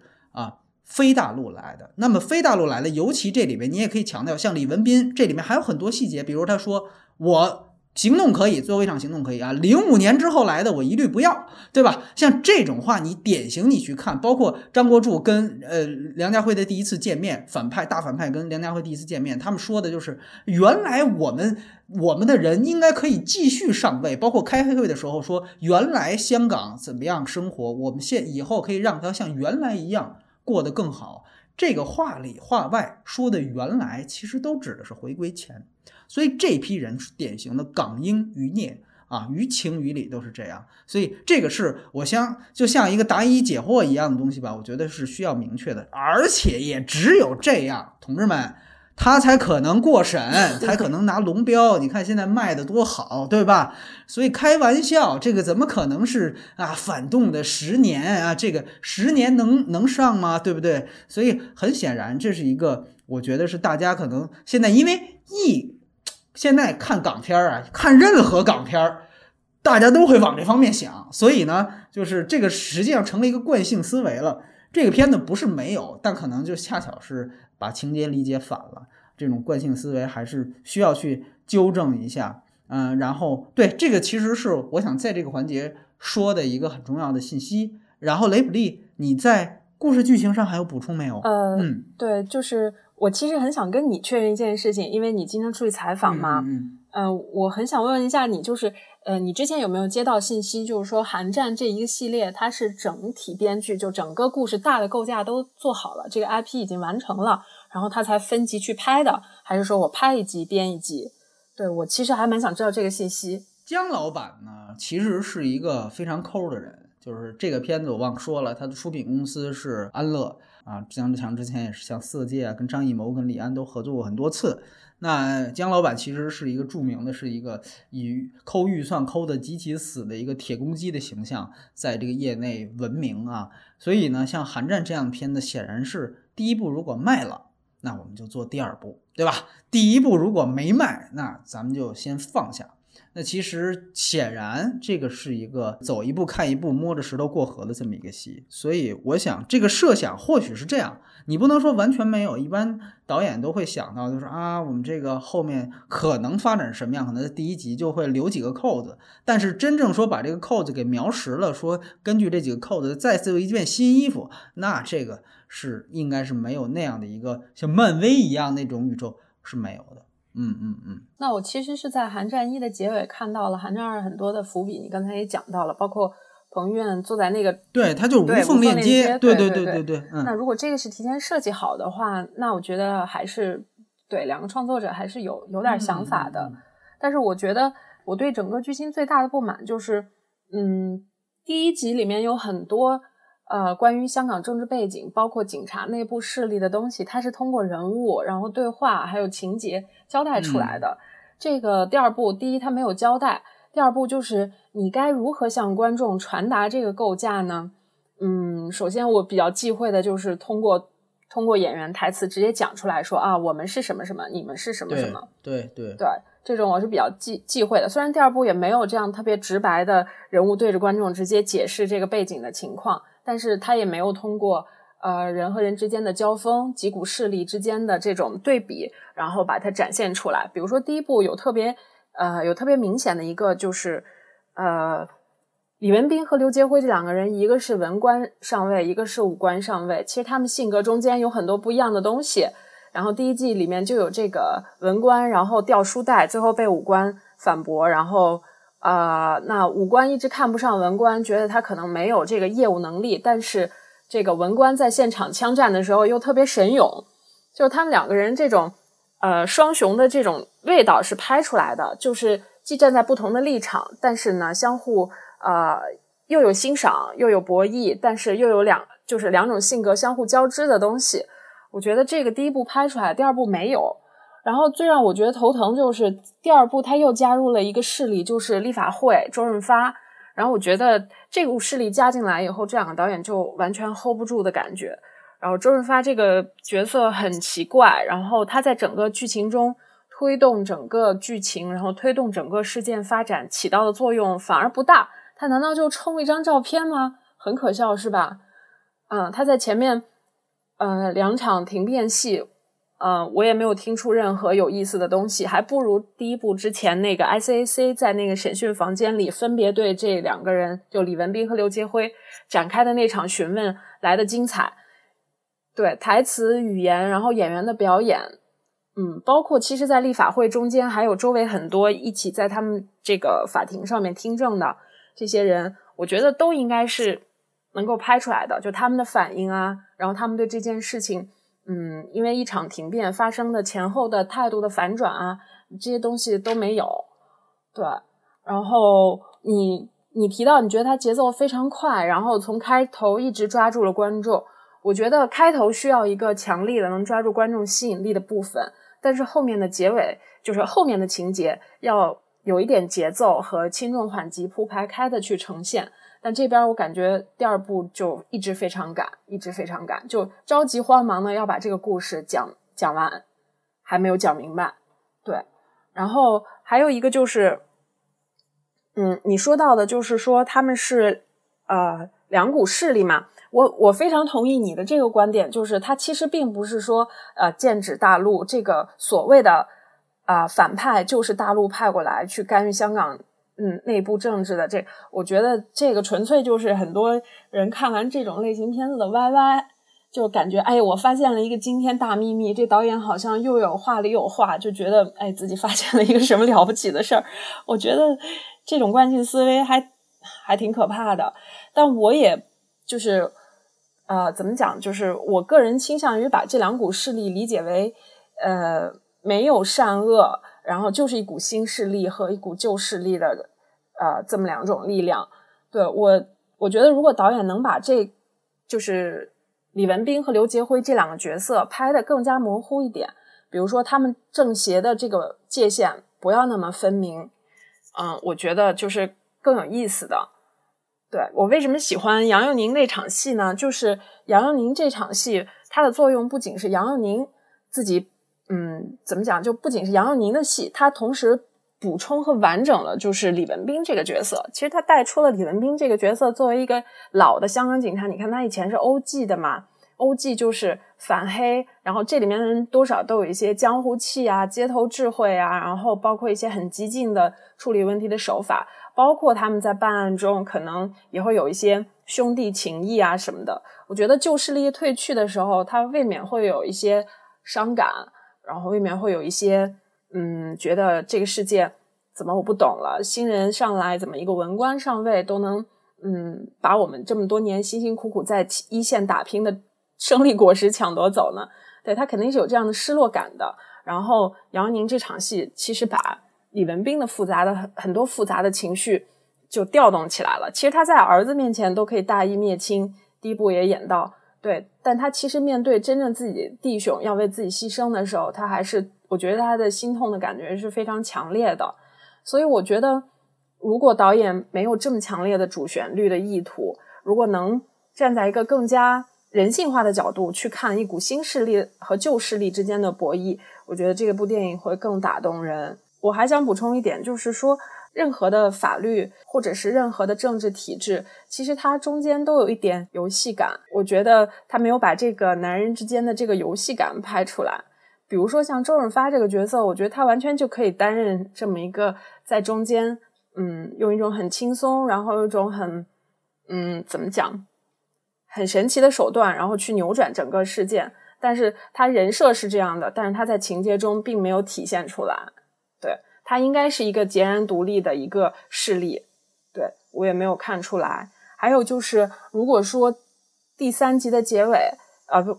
非大陆来的。那么非大陆来的，尤其这里面你也可以强调，像李文斌这里面还有很多细节，比如他说我。行动可以，最后一场行动可以啊！零五年之后来的我一律不要，对吧？像这种话，你典型你去看，包括张国柱跟呃梁家辉的第一次见面，反派大反派跟梁家辉第一次见面，他们说的就是原来我们我们的人应该可以继续上位，包括开黑会的时候说原来香港怎么样生活，我们现以后可以让它像原来一样过得更好。这个话里话外说的原来，其实都指的是回归前。所以这批人是典型的港英余孽啊，于情于理都是这样。所以这个是我想就像一个答疑解惑一样的东西吧，我觉得是需要明确的，而且也只有这样，同志们，他才可能过审，才可能拿龙标。你看现在卖的多好，对吧？所以开玩笑，这个怎么可能是啊反动的十年啊？这个十年能能上吗？对不对？所以很显然，这是一个我觉得是大家可能现在因为一。现在看港片儿啊，看任何港片儿，大家都会往这方面想，所以呢，就是这个实际上成了一个惯性思维了。这个片子不是没有，但可能就恰巧是把情节理解反了。这种惯性思维还是需要去纠正一下。嗯，然后对这个其实是我想在这个环节说的一个很重要的信息。然后雷普利，你在故事剧情上还有补充没有？呃，嗯，对，就是。我其实很想跟你确认一件事情，因为你经常出去采访嘛。嗯呃，我很想问一下你，就是呃，你之前有没有接到信息，就是说《寒战》这一个系列它是整体编剧，就整个故事大的构架都做好了，这个 IP 已经完成了，然后他才分集去拍的，还是说我拍一集编一集？对我其实还蛮想知道这个信息。姜老板呢，其实是一个非常抠的人，就是这个片子我忘说了，他的出品公司是安乐。啊，姜志强之前也是像《色戒》啊，跟张艺谋、跟李安都合作过很多次。那姜老板其实是一个著名的，是一个以抠预算抠的极其死的一个铁公鸡的形象，在这个业内闻名啊。所以呢，像《寒战》这样的片子，显然是第一部如果卖了，那我们就做第二部，对吧？第一部如果没卖，那咱们就先放下。那其实显然，这个是一个走一步看一步、摸着石头过河的这么一个戏，所以我想这个设想或许是这样，你不能说完全没有。一般导演都会想到，就是啊，我们这个后面可能发展什么样，可能第一集就会留几个扣子。但是真正说把这个扣子给描实了，说根据这几个扣子再做一件新衣服，那这个是应该是没有那样的一个像漫威一样那种宇宙是没有的。嗯嗯嗯，那我其实是在《寒战一》的结尾看到了《寒战二》很多的伏笔，你刚才也讲到了，包括彭于晏坐在那个，对，他就无缝链接，对对对对对。那如果这个是提前设计好的话，那我觉得还是对两个创作者还是有有点想法的。但是我觉得我对整个剧情最大的不满就是，嗯，第一集里面有很多。呃，关于香港政治背景，包括警察内部势力的东西，它是通过人物、然后对话还有情节交代出来的。这个第二部，第一它没有交代，第二部就是你该如何向观众传达这个构架呢？嗯，首先我比较忌讳的就是通过通过演员台词直接讲出来说啊，我们是什么什么，你们是什么什么，对对对，这种我是比较忌忌讳的。虽然第二部也没有这样特别直白的人物对着观众直接解释这个背景的情况。但是他也没有通过呃人和人之间的交锋、几股势力之间的这种对比，然后把它展现出来。比如说第一部有特别呃有特别明显的一个就是呃李文斌和刘杰辉这两个人，一个是文官上位，一个是武官上位。其实他们性格中间有很多不一样的东西。然后第一季里面就有这个文官，然后掉书袋，最后被武官反驳，然后。啊，那武官一直看不上文官，觉得他可能没有这个业务能力。但是这个文官在现场枪战的时候又特别神勇，就是他们两个人这种呃双雄的这种味道是拍出来的，就是既站在不同的立场，但是呢相互呃又有欣赏又有博弈，但是又有两就是两种性格相互交织的东西。我觉得这个第一部拍出来，第二部没有。然后最让我觉得头疼就是第二部，他又加入了一个势力，就是立法会周润发。然后我觉得这股势力加进来以后，这两个导演就完全 hold 不住的感觉。然后周润发这个角色很奇怪，然后他在整个剧情中推动整个剧情，然后推动整个事件发展起到的作用反而不大。他难道就冲一张照片吗？很可笑是吧？嗯，他在前面。呃，两场停变戏，呃，我也没有听出任何有意思的东西，还不如第一部之前那个 ICAC 在那个审讯房间里分别对这两个人，就李文斌和刘杰辉展开的那场询问来的精彩。对台词、语言，然后演员的表演，嗯，包括其实，在立法会中间还有周围很多一起在他们这个法庭上面听证的这些人，我觉得都应该是能够拍出来的，就他们的反应啊，然后他们对这件事情，嗯，因为一场停辩发生的前后的态度的反转啊，这些东西都没有。对，然后你你提到你觉得他节奏非常快，然后从开头一直抓住了观众。我觉得开头需要一个强力的能抓住观众吸引力的部分，但是后面的结尾就是后面的情节要有一点节奏和轻重缓急铺排开的去呈现。但这边我感觉第二部就一直非常赶，一直非常赶，就着急慌忙的要把这个故事讲讲完，还没有讲明白。对，然后还有一个就是，嗯，你说到的就是说他们是呃两股势力嘛。我我非常同意你的这个观点，就是他其实并不是说，呃，剑指大陆这个所谓的啊反派就是大陆派过来去干预香港嗯内部政治的。这我觉得这个纯粹就是很多人看完这种类型片子的 YY，就感觉哎，我发现了一个惊天大秘密，这导演好像又有话里有话，就觉得哎自己发现了一个什么了不起的事儿。我觉得这种惯性思维还还挺可怕的，但我也就是。呃，怎么讲？就是我个人倾向于把这两股势力理解为，呃，没有善恶，然后就是一股新势力和一股旧势力的，呃，这么两种力量。对我，我觉得如果导演能把这，就是李文斌和刘杰辉这两个角色拍的更加模糊一点，比如说他们正邪的这个界限不要那么分明，嗯，我觉得就是更有意思的。对我为什么喜欢杨佑宁那场戏呢？就是杨佑宁这场戏，它的作用不仅是杨佑宁自己，嗯，怎么讲？就不仅是杨佑宁的戏，它同时补充和完整了就是李文斌这个角色。其实他带出了李文斌这个角色作为一个老的香港警察。你看他以前是 O.G. 的嘛，O.G. 就是反黑，然后这里面的人多少都有一些江湖气啊、街头智慧啊，然后包括一些很激进的处理问题的手法。包括他们在办案中可能也会有一些兄弟情谊啊什么的。我觉得旧势力退去的时候，他未免会有一些伤感，然后未免会有一些嗯，觉得这个世界怎么我不懂了？新人上来怎么一个文官上位都能嗯把我们这么多年辛辛苦苦在一线打拼的胜利果实抢夺走呢？对他肯定是有这样的失落感的。然后杨宁这场戏其实把。李文斌的复杂的很很多复杂的情绪就调动起来了。其实他在儿子面前都可以大义灭亲，第一部也演到对，但他其实面对真正自己弟兄要为自己牺牲的时候，他还是我觉得他的心痛的感觉是非常强烈的。所以我觉得，如果导演没有这么强烈的主旋律的意图，如果能站在一个更加人性化的角度去看一股新势力和旧势力之间的博弈，我觉得这部电影会更打动人。我还想补充一点，就是说，任何的法律或者是任何的政治体制，其实它中间都有一点游戏感。我觉得他没有把这个男人之间的这个游戏感拍出来。比如说像周润发这个角色，我觉得他完全就可以担任这么一个在中间，嗯，用一种很轻松，然后有一种很，嗯，怎么讲，很神奇的手段，然后去扭转整个事件。但是他人设是这样的，但是他在情节中并没有体现出来。对他应该是一个截然独立的一个势力，对我也没有看出来。还有就是，如果说第三集的结尾，呃不，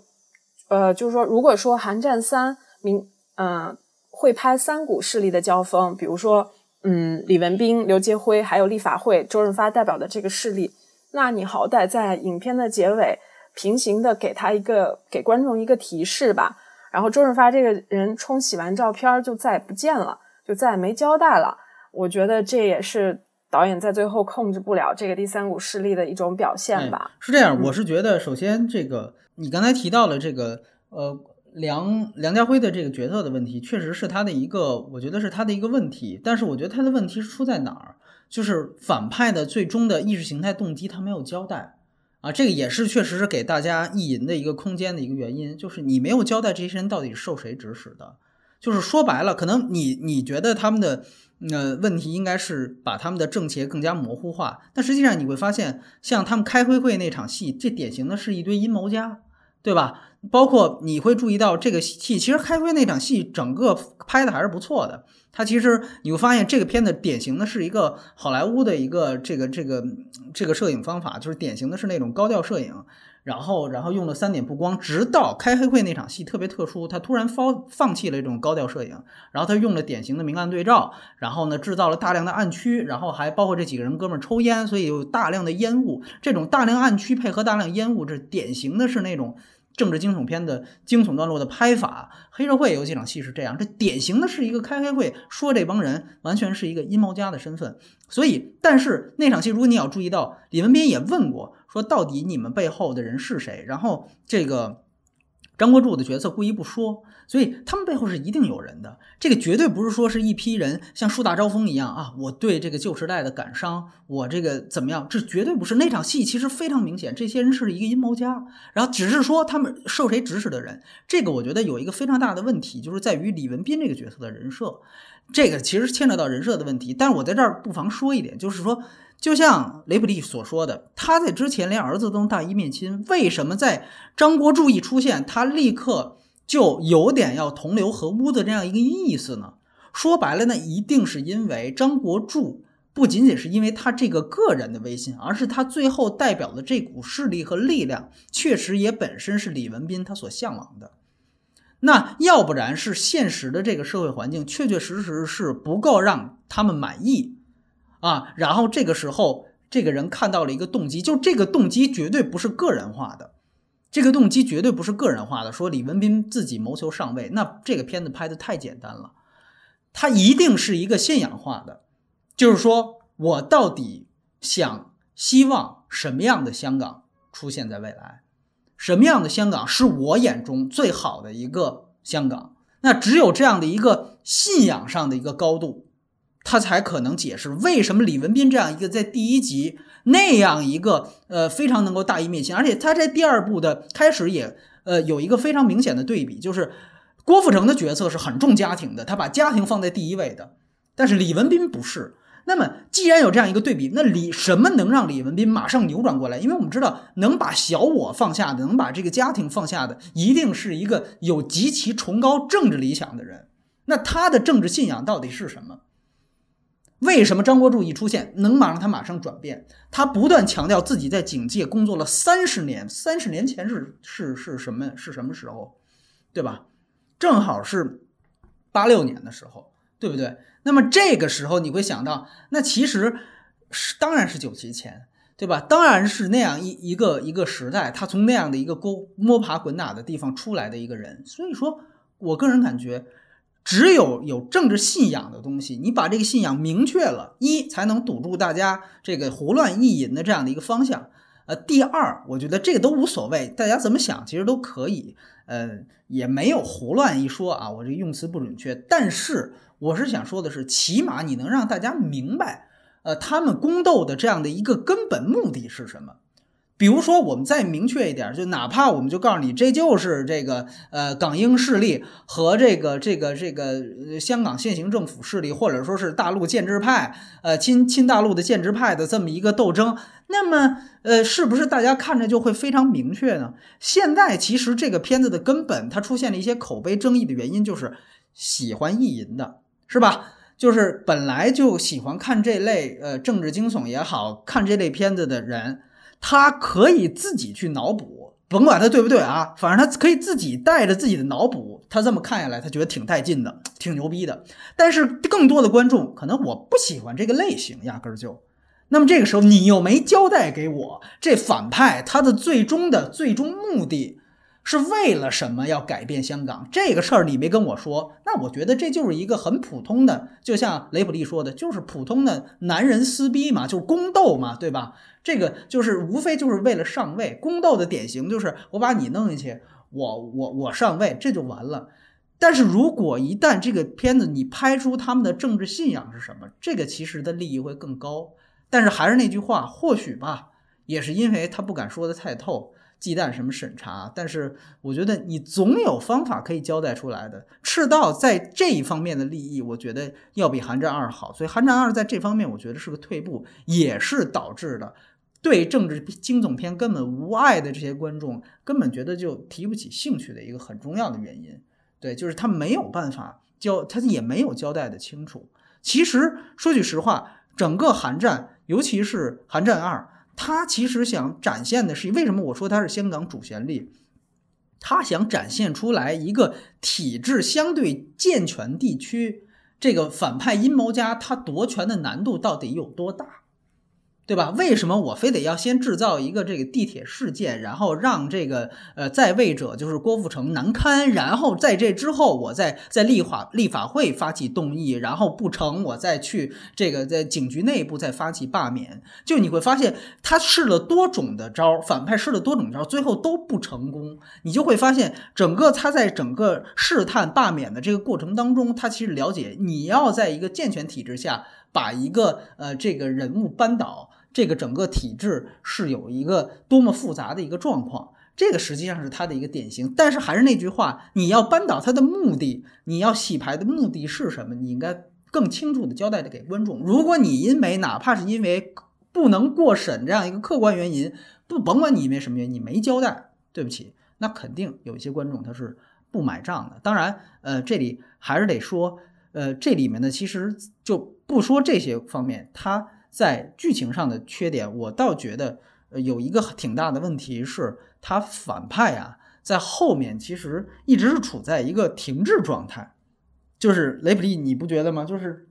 呃就是说，如果说《寒战三》明，嗯，会拍三股势力的交锋，比如说，嗯，李文斌、刘杰辉还有立法会周润发代表的这个势力，那你好歹在影片的结尾平行的给他一个给观众一个提示吧。然后周润发这个人冲洗完照片就再也不见了。就再也没交代了，我觉得这也是导演在最后控制不了这个第三股势力的一种表现吧。是这样，我是觉得，首先这个你刚才提到了这个呃梁梁家辉的这个角色的问题，确实是他的一个，我觉得是他的一个问题。但是我觉得他的问题是出在哪儿？就是反派的最终的意识形态动机他没有交代。啊，这个也是确实是给大家意淫的一个空间的一个原因，就是你没有交代这些人到底是受谁指使的，就是说白了，可能你你觉得他们的呃问题应该是把他们的政邪更加模糊化，但实际上你会发现，像他们开会会那场戏，这典型的是一堆阴谋家，对吧？包括你会注意到这个戏，其实开会那场戏整个拍的还是不错的。它其实你会发现，这个片子典型的是一个好莱坞的一个这个这个这个摄影方法，就是典型的是那种高调摄影，然后然后用了三点布光，直到开黑会那场戏特别特殊，他突然放放弃了这种高调摄影，然后他用了典型的明暗对照，然后呢制造了大量的暗区，然后还包括这几个人哥们抽烟，所以有大量的烟雾，这种大量暗区配合大量烟雾，这典型的是那种。政治惊悚片的惊悚段落的拍法，黑社会有几场戏是这样，这典型的是一个开黑会，说这帮人完全是一个阴谋家的身份。所以，但是那场戏，如果你要注意到，李文斌也问过，说到底你们背后的人是谁？然后这个。张国柱的角色故意不说，所以他们背后是一定有人的。这个绝对不是说是一批人像树大招风一样啊！我对这个旧时代的感伤，我这个怎么样？这绝对不是那场戏，其实非常明显，这些人是一个阴谋家。然后只是说他们受谁指使的人，这个我觉得有一个非常大的问题，就是在于李文斌这个角色的人设，这个其实牵扯到人设的问题。但是我在这儿不妨说一点，就是说。就像雷普利所说的，他在之前连儿子都大义灭亲，为什么在张国柱一出现，他立刻就有点要同流合污的这样一个意思呢？说白了呢，一定是因为张国柱不仅仅是因为他这个个人的威信，而是他最后代表的这股势力和力量，确实也本身是李文斌他所向往的。那要不然是现实的这个社会环境确确实实是不够让他们满意。啊，然后这个时候，这个人看到了一个动机，就这个动机绝对不是个人化的，这个动机绝对不是个人化的。说李文斌自己谋求上位，那这个片子拍的太简单了，他一定是一个信仰化的，就是说我到底想希望什么样的香港出现在未来，什么样的香港是我眼中最好的一个香港，那只有这样的一个信仰上的一个高度。他才可能解释为什么李文斌这样一个在第一集那样一个呃非常能够大义灭亲，而且他在第二部的开始也呃有一个非常明显的对比，就是郭富城的角色是很重家庭的，他把家庭放在第一位的，但是李文斌不是。那么既然有这样一个对比，那李什么能让李文斌马上扭转过来？因为我们知道，能把小我放下的，能把这个家庭放下的，一定是一个有极其崇高政治理想的人。那他的政治信仰到底是什么？为什么张国柱一出现能马上他马上转变？他不断强调自己在警界工作了三十年，三十年前是是是什么是什么时候，对吧？正好是八六年的时候，对不对？那么这个时候你会想到，那其实是当然是九七前，对吧？当然是那样一一个一个时代，他从那样的一个沟摸爬滚打的地方出来的一个人，所以说我个人感觉。只有有政治信仰的东西，你把这个信仰明确了，一才能堵住大家这个胡乱意淫的这样的一个方向。呃，第二，我觉得这个都无所谓，大家怎么想其实都可以。呃，也没有胡乱一说啊，我这个用词不准确。但是我是想说的是，起码你能让大家明白，呃，他们宫斗的这样的一个根本目的是什么。比如说，我们再明确一点，就哪怕我们就告诉你，这就是这个呃港英势力和这个这个这个香港现行政府势力，或者说是大陆建制派，呃亲亲大陆的建制派的这么一个斗争，那么呃是不是大家看着就会非常明确呢？现在其实这个片子的根本，它出现了一些口碑争议的原因，就是喜欢意淫的是吧？就是本来就喜欢看这类呃政治惊悚也好看这类片子的人。他可以自己去脑补，甭管他对不对啊，反正他可以自己带着自己的脑补，他这么看下来，他觉得挺带劲的，挺牛逼的。但是更多的观众可能我不喜欢这个类型，压根儿就。那么这个时候你又没交代给我，这反派他的最终的最终目的。是为了什么要改变香港这个事儿？你没跟我说，那我觉得这就是一个很普通的，就像雷普利说的，就是普通的男人撕逼嘛，就是宫斗嘛，对吧？这个就是无非就是为了上位，宫斗的典型就是我把你弄下去，我我我上位，这就完了。但是如果一旦这个片子你拍出他们的政治信仰是什么，这个其实的利益会更高。但是还是那句话，或许吧。也是因为他不敢说的太透。忌惮什么审查？但是我觉得你总有方法可以交代出来的。赤道在这一方面的利益，我觉得要比寒战二好，所以寒战二在这方面我觉得是个退步，也是导致的对政治惊悚片根本无爱的这些观众根本觉得就提不起兴趣的一个很重要的原因。对，就是他没有办法交，他也没有交代的清楚。其实说句实话，整个寒战，尤其是寒战二。他其实想展现的是，为什么我说他是香港主旋律？他想展现出来一个体制相对健全地区，这个反派阴谋家他夺权的难度到底有多大？对吧？为什么我非得要先制造一个这个地铁事件，然后让这个呃在位者就是郭富城难堪，然后在这之后，我再在立法立法会发起动议，然后不成，我再去这个在警局内部再发起罢免。就你会发现，他试了多种的招，反派试了多种招，最后都不成功。你就会发现，整个他在整个试探罢免的这个过程当中，他其实了解你要在一个健全体制下把一个呃这个人物扳倒。这个整个体制是有一个多么复杂的一个状况，这个实际上是他的一个典型。但是还是那句话，你要扳倒他的目的，你要洗牌的目的是什么？你应该更清楚的交代的给观众。如果你因为哪怕是因为不能过审这样一个客观原因，不甭管你因为什么原因你没交代，对不起，那肯定有一些观众他是不买账的。当然，呃，这里还是得说，呃，这里面呢，其实就不说这些方面，他。在剧情上的缺点，我倒觉得，有一个挺大的问题是，他反派啊，在后面其实一直是处在一个停滞状态，就是雷普利，你不觉得吗？就是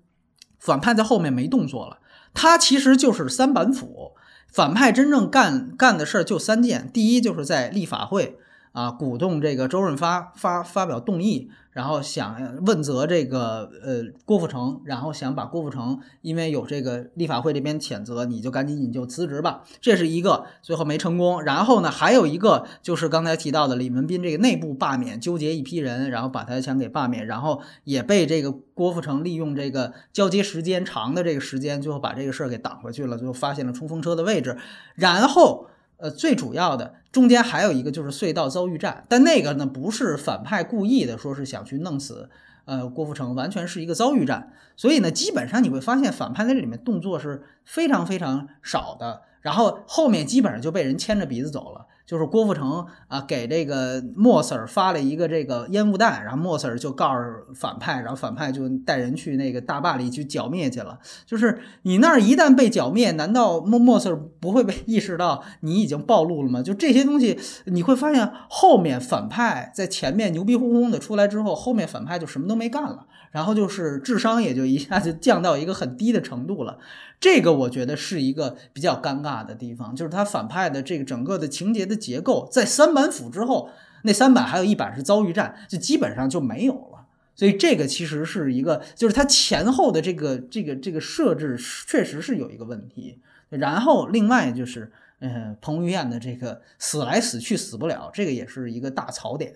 反派在后面没动作了，他其实就是三板斧，反派真正干干的事儿就三件，第一就是在立法会啊，鼓动这个周润发发发表动议。然后想问责这个呃郭富城，然后想把郭富城因为有这个立法会这边谴责，你就赶紧你就辞职吧，这是一个，最后没成功。然后呢，还有一个就是刚才提到的李文斌这个内部罢免，纠结一批人，然后把他想给罢免，然后也被这个郭富城利用这个交接时间长的这个时间，最后把这个事儿给挡回去了，最后发现了冲锋车的位置，然后。呃，最主要的中间还有一个就是隧道遭遇战，但那个呢不是反派故意的，说是想去弄死呃郭富城，完全是一个遭遇战。所以呢，基本上你会发现反派在这里面动作是非常非常少的，然后后面基本上就被人牵着鼻子走了。就是郭富城啊，给这个莫 Sir 发了一个这个烟雾弹，然后莫 Sir 就告诉反派，然后反派就带人去那个大坝里去剿灭去了。就是你那儿一旦被剿灭，难道莫莫 Sir 不会被意识到你已经暴露了吗？就这些东西，你会发现后面反派在前面牛逼哄哄的出来之后，后面反派就什么都没干了，然后就是智商也就一下就降到一个很低的程度了。这个我觉得是一个比较尴尬的地方，就是他反派的这个整个的情节的结构，在三板斧之后，那三板还有一板是遭遇战，就基本上就没有了。所以这个其实是一个，就是他前后的这个这个这个设置确实是有一个问题。然后另外就是，嗯，彭于晏的这个死来死去死不了，这个也是一个大槽点。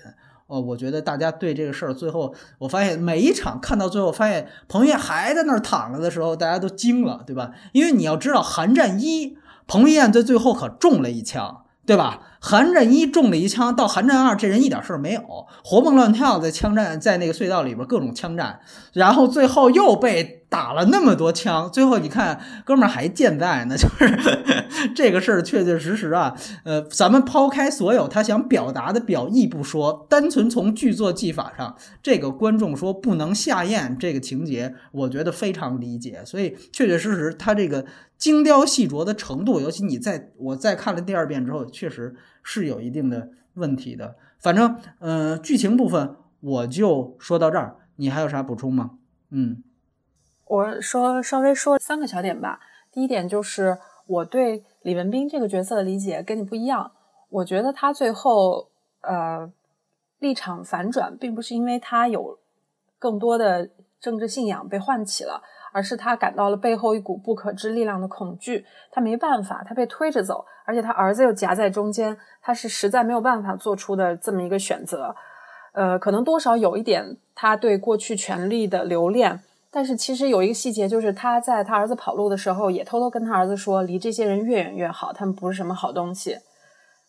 哦，我觉得大家对这个事儿，最后我发现每一场看到最后，发现彭于晏还在那儿躺着的时候，大家都惊了，对吧？因为你要知道，寒战一，彭于晏在最后可中了一枪，对吧？寒战一中了一枪，到寒战二，这人一点事儿没有，活蹦乱跳在枪战，在那个隧道里边各种枪战，然后最后又被打了那么多枪，最后你看哥们儿还健在呢，就是这个事儿确确实实啊，呃，咱们抛开所有他想表达的表意不说，单纯从剧作技法上，这个观众说不能下咽这个情节，我觉得非常理解，所以确确实实他这个精雕细琢的程度，尤其你在我再看了第二遍之后，确实。是有一定的问题的，反正，呃，剧情部分我就说到这儿，你还有啥补充吗？嗯，我说稍微说三个小点吧。第一点就是我对李文斌这个角色的理解跟你不一样，我觉得他最后呃立场反转，并不是因为他有更多的政治信仰被唤起了。而是他感到了背后一股不可知力量的恐惧，他没办法，他被推着走，而且他儿子又夹在中间，他是实在没有办法做出的这么一个选择。呃，可能多少有一点他对过去权力的留恋，但是其实有一个细节，就是他在他儿子跑路的时候，也偷偷跟他儿子说，离这些人越远越好，他们不是什么好东西。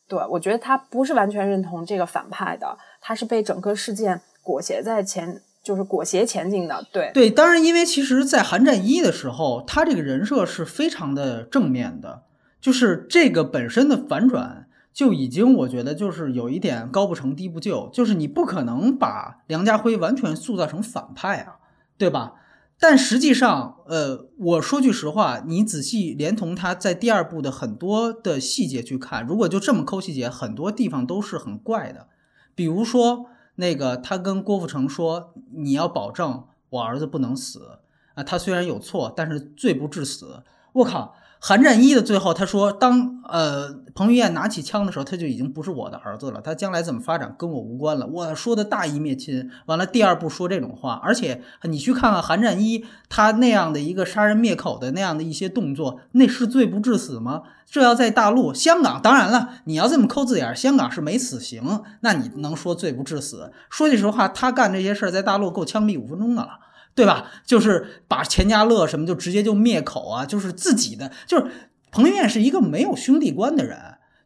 对我觉得他不是完全认同这个反派的，他是被整个事件裹挟在前，就是裹挟前进的。对对，当然，因为其实，在寒战一的时候，他这个人设是非常的正面的，就是这个本身的反转就已经，我觉得就是有一点高不成低不就，就是你不可能把梁家辉完全塑造成反派啊，对吧？但实际上，呃，我说句实话，你仔细连同他在第二部的很多的细节去看，如果就这么抠细节，很多地方都是很怪的。比如说，那个他跟郭富城说：“你要保证我儿子不能死啊，他虽然有错，但是罪不至死。”我靠！韩战一的最后，他说：“当呃彭于晏拿起枪的时候，他就已经不是我的儿子了。他将来怎么发展跟我无关了。”我说的大义灭亲。完了，第二部说这种话，而且你去看看韩战一，他那样的一个杀人灭口的那样的一些动作，那是罪不至死吗？这要在大陆、香港，当然了，你要这么抠字眼，香港是没死刑，那你能说罪不至死？说句实话，他干这些事儿在大陆够枪毙五分钟的了。对吧？就是把钱家乐什么就直接就灭口啊！就是自己的，就是彭于晏是一个没有兄弟观的人，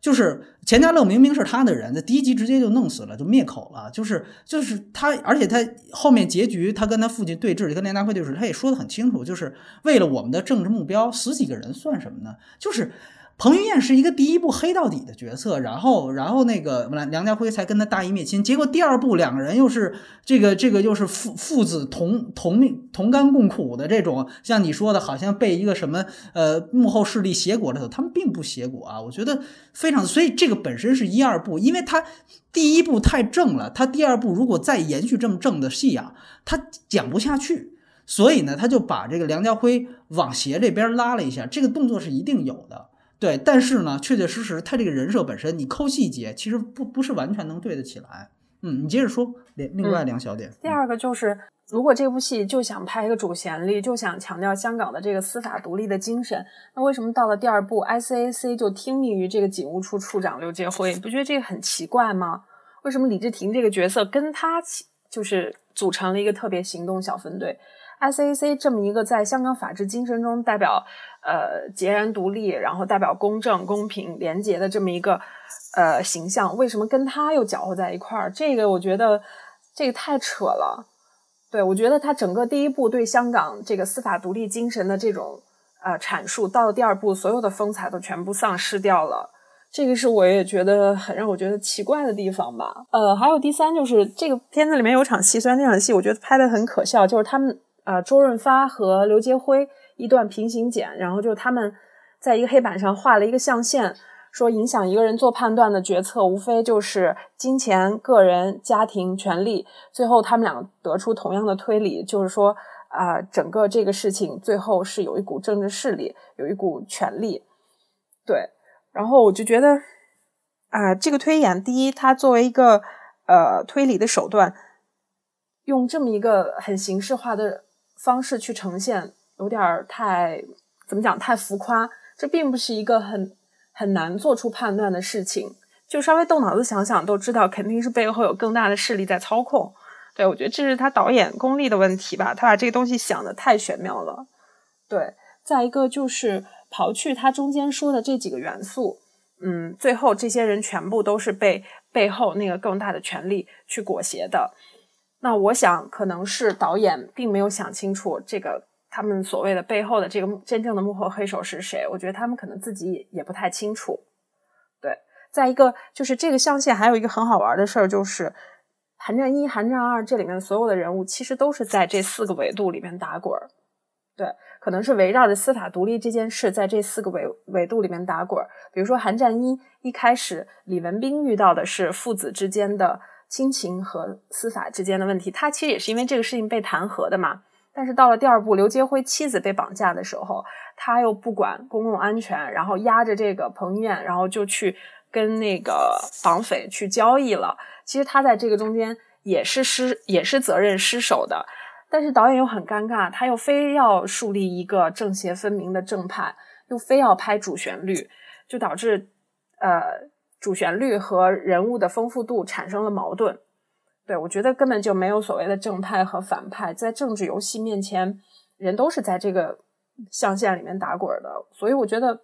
就是钱家乐明明是他的人，在第一集直接就弄死了，就灭口了。就是就是他，而且他后面结局，他跟他父亲对峙，跟梁家辉对峙，他也说的很清楚，就是为了我们的政治目标，死几个人算什么呢？就是。彭于晏是一个第一部黑到底的角色，然后，然后那个梁梁家辉才跟他大义灭亲，结果第二部两个人又是这个这个又是父父子同同命同甘共苦的这种，像你说的，好像被一个什么呃幕后势力挟裹着走，他们并不挟裹啊，我觉得非常，所以这个本身是一二部，因为他第一部太正了，他第二部如果再延续这么正的戏啊，他讲不下去，所以呢，他就把这个梁家辉往邪这边拉了一下，这个动作是一定有的。对，但是呢，确确实实，他这个人设本身，你抠细节，其实不不是完全能对得起来。嗯，你接着说，另另外两小点。第二个就是，如果这部戏就想拍一个主旋律，就想强调香港的这个司法独立的精神，那为什么到了第二部，ICAC 就听命于这个警务处处长刘杰辉？你不觉得这个很奇怪吗？为什么李治廷这个角色跟他就是组成了一个特别行动小分队？ICAC 这么一个在香港法治精神中代表呃截然独立，然后代表公正、公平、廉洁的这么一个呃形象，为什么跟他又搅和在一块儿？这个我觉得这个太扯了。对我觉得他整个第一部对香港这个司法独立精神的这种呃阐述，到了第二部，所有的风采都全部丧失掉了。这个是我也觉得很让我觉得奇怪的地方吧。呃，还有第三就是这个片子里面有场戏，虽然那场戏我觉得拍的很可笑，就是他们。呃，周润发和刘杰辉一段平行剪，然后就他们在一个黑板上画了一个象限，说影响一个人做判断的决策，无非就是金钱、个人、家庭、权利。最后他们俩得出同样的推理，就是说，啊，整个这个事情最后是有一股政治势力，有一股权力。对，然后我就觉得，啊，这个推演，第一，它作为一个呃推理的手段，用这么一个很形式化的。方式去呈现有点太怎么讲太浮夸，这并不是一个很很难做出判断的事情，就稍微动脑子想想都知道，肯定是背后有更大的势力在操控。对我觉得这是他导演功力的问题吧，他把这个东西想的太玄妙了。对，再一个就是刨去他中间说的这几个元素，嗯，最后这些人全部都是被背后那个更大的权力去裹挟的。那我想，可能是导演并没有想清楚这个他们所谓的背后的这个真正的幕后黑手是谁。我觉得他们可能自己也不太清楚。对，再一个就是这个象限还有一个很好玩的事儿，就是《寒战一》《寒战二》这里面所有的人物其实都是在这四个维度里面打滚儿。对，可能是围绕着司法独立这件事，在这四个维维度里面打滚儿。比如说《寒战一》一开始，李文斌遇到的是父子之间的。亲情和司法之间的问题，他其实也是因为这个事情被弹劾的嘛。但是到了第二部，刘杰辉妻子被绑架的时候，他又不管公共安全，然后压着这个彭于晏，然后就去跟那个绑匪去交易了。其实他在这个中间也是失，也是责任失守的。但是导演又很尴尬，他又非要树立一个正邪分明的正派，又非要拍主旋律，就导致呃。主旋律和人物的丰富度产生了矛盾，对，我觉得根本就没有所谓的正派和反派，在政治游戏面前，人都是在这个象限里面打滚的。所以我觉得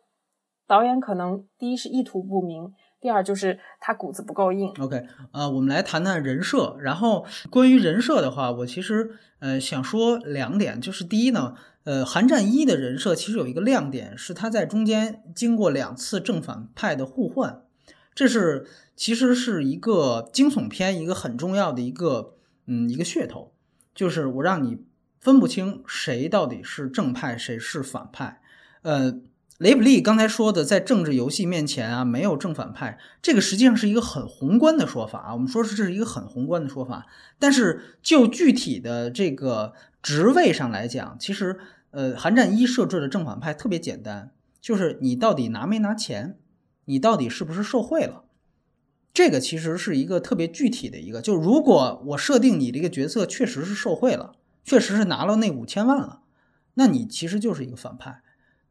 导演可能第一是意图不明，第二就是他骨子不够硬。OK，呃，我们来谈谈人设。然后关于人设的话，我其实呃想说两点，就是第一呢，呃，韩战一的人设其实有一个亮点，是他在中间经过两次正反派的互换。这是其实是一个惊悚片，一个很重要的一个嗯一个噱头，就是我让你分不清谁到底是正派，谁是反派。呃，雷普利刚才说的，在政治游戏面前啊，没有正反派，这个实际上是一个很宏观的说法啊。我们说是这是一个很宏观的说法，但是就具体的这个职位上来讲，其实呃，韩战一设置的正反派特别简单，就是你到底拿没拿钱。你到底是不是受贿了？这个其实是一个特别具体的一个，就如果我设定你这个角色确实是受贿了，确实是拿了那五千万了，那你其实就是一个反派，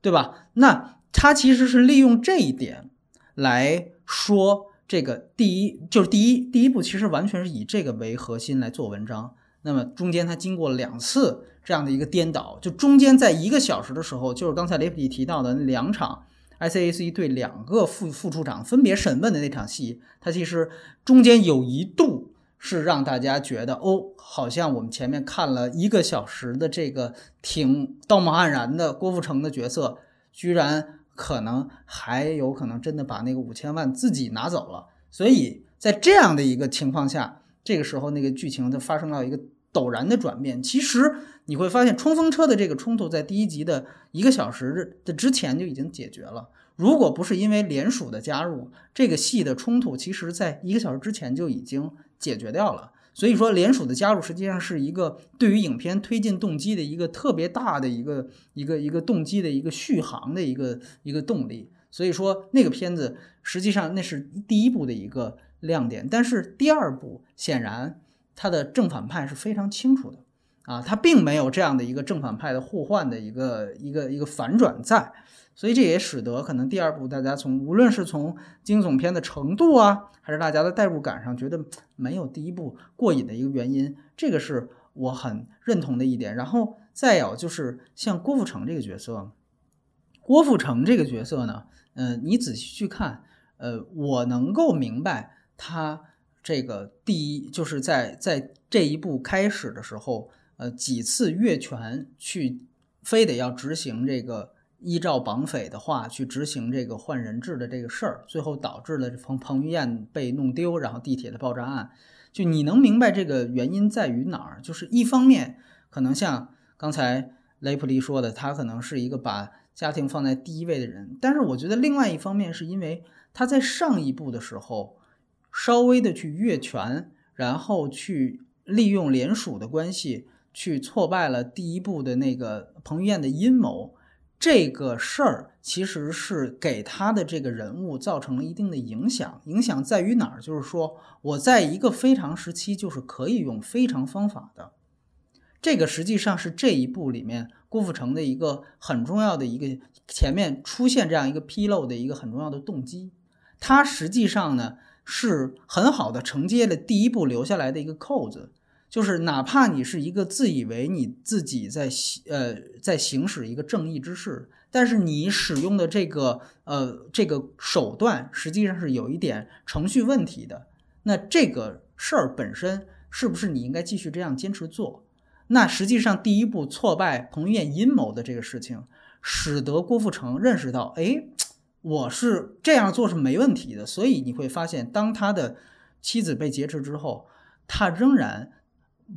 对吧？那他其实是利用这一点来说这个第一，就是第一第一步，其实完全是以这个为核心来做文章。那么中间他经过两次这样的一个颠倒，就中间在一个小时的时候，就是刚才雷普利提到的那两场。ICAC 对两个副副处长分别审问的那场戏，它其实中间有一度是让大家觉得，哦，好像我们前面看了一个小时的这个挺道貌岸然的郭富城的角色，居然可能还有可能真的把那个五千万自己拿走了。所以在这样的一个情况下，这个时候那个剧情就发生了一个陡然的转变。其实。你会发现冲锋车的这个冲突在第一集的一个小时的之前就已经解决了。如果不是因为联署的加入，这个戏的冲突其实在一个小时之前就已经解决掉了。所以说，联署的加入实际上是一个对于影片推进动机的一个特别大的一个一个一个动机的一个续航的一个一个动力。所以说，那个片子实际上那是第一部的一个亮点。但是第二部显然它的正反派是非常清楚的。啊，它并没有这样的一个正反派的互换的一个一个一个反转在，所以这也使得可能第二部大家从无论是从惊悚片的程度啊，还是大家的代入感上，觉得没有第一部过瘾的一个原因，这个是我很认同的一点。然后再有就是像郭富城这个角色，郭富城这个角色呢，嗯，你仔细去看，呃，我能够明白他这个第一就是在在这一步开始的时候。呃，几次越权去，非得要执行这个依照绑匪的话去执行这个换人质的这个事儿，最后导致了彭彭于晏被弄丢，然后地铁的爆炸案。就你能明白这个原因在于哪儿？就是一方面可能像刚才雷普利说的，他可能是一个把家庭放在第一位的人，但是我觉得另外一方面是因为他在上一步的时候稍微的去越权，然后去利用联署的关系。去挫败了第一部的那个彭于晏的阴谋，这个事儿其实是给他的这个人物造成了一定的影响。影响在于哪儿？就是说我在一个非常时期，就是可以用非常方法的。这个实际上是这一部里面郭富城的一个很重要的一个前面出现这样一个纰漏的一个很重要的动机。他实际上呢是很好的承接了第一步留下来的一个扣子。就是哪怕你是一个自以为你自己在行呃在行使一个正义之事，但是你使用的这个呃这个手段实际上是有一点程序问题的。那这个事儿本身是不是你应该继续这样坚持做？那实际上第一步挫败彭于晏阴谋的这个事情，使得郭富城认识到，哎，我是这样做是没问题的。所以你会发现，当他的妻子被劫持之后，他仍然。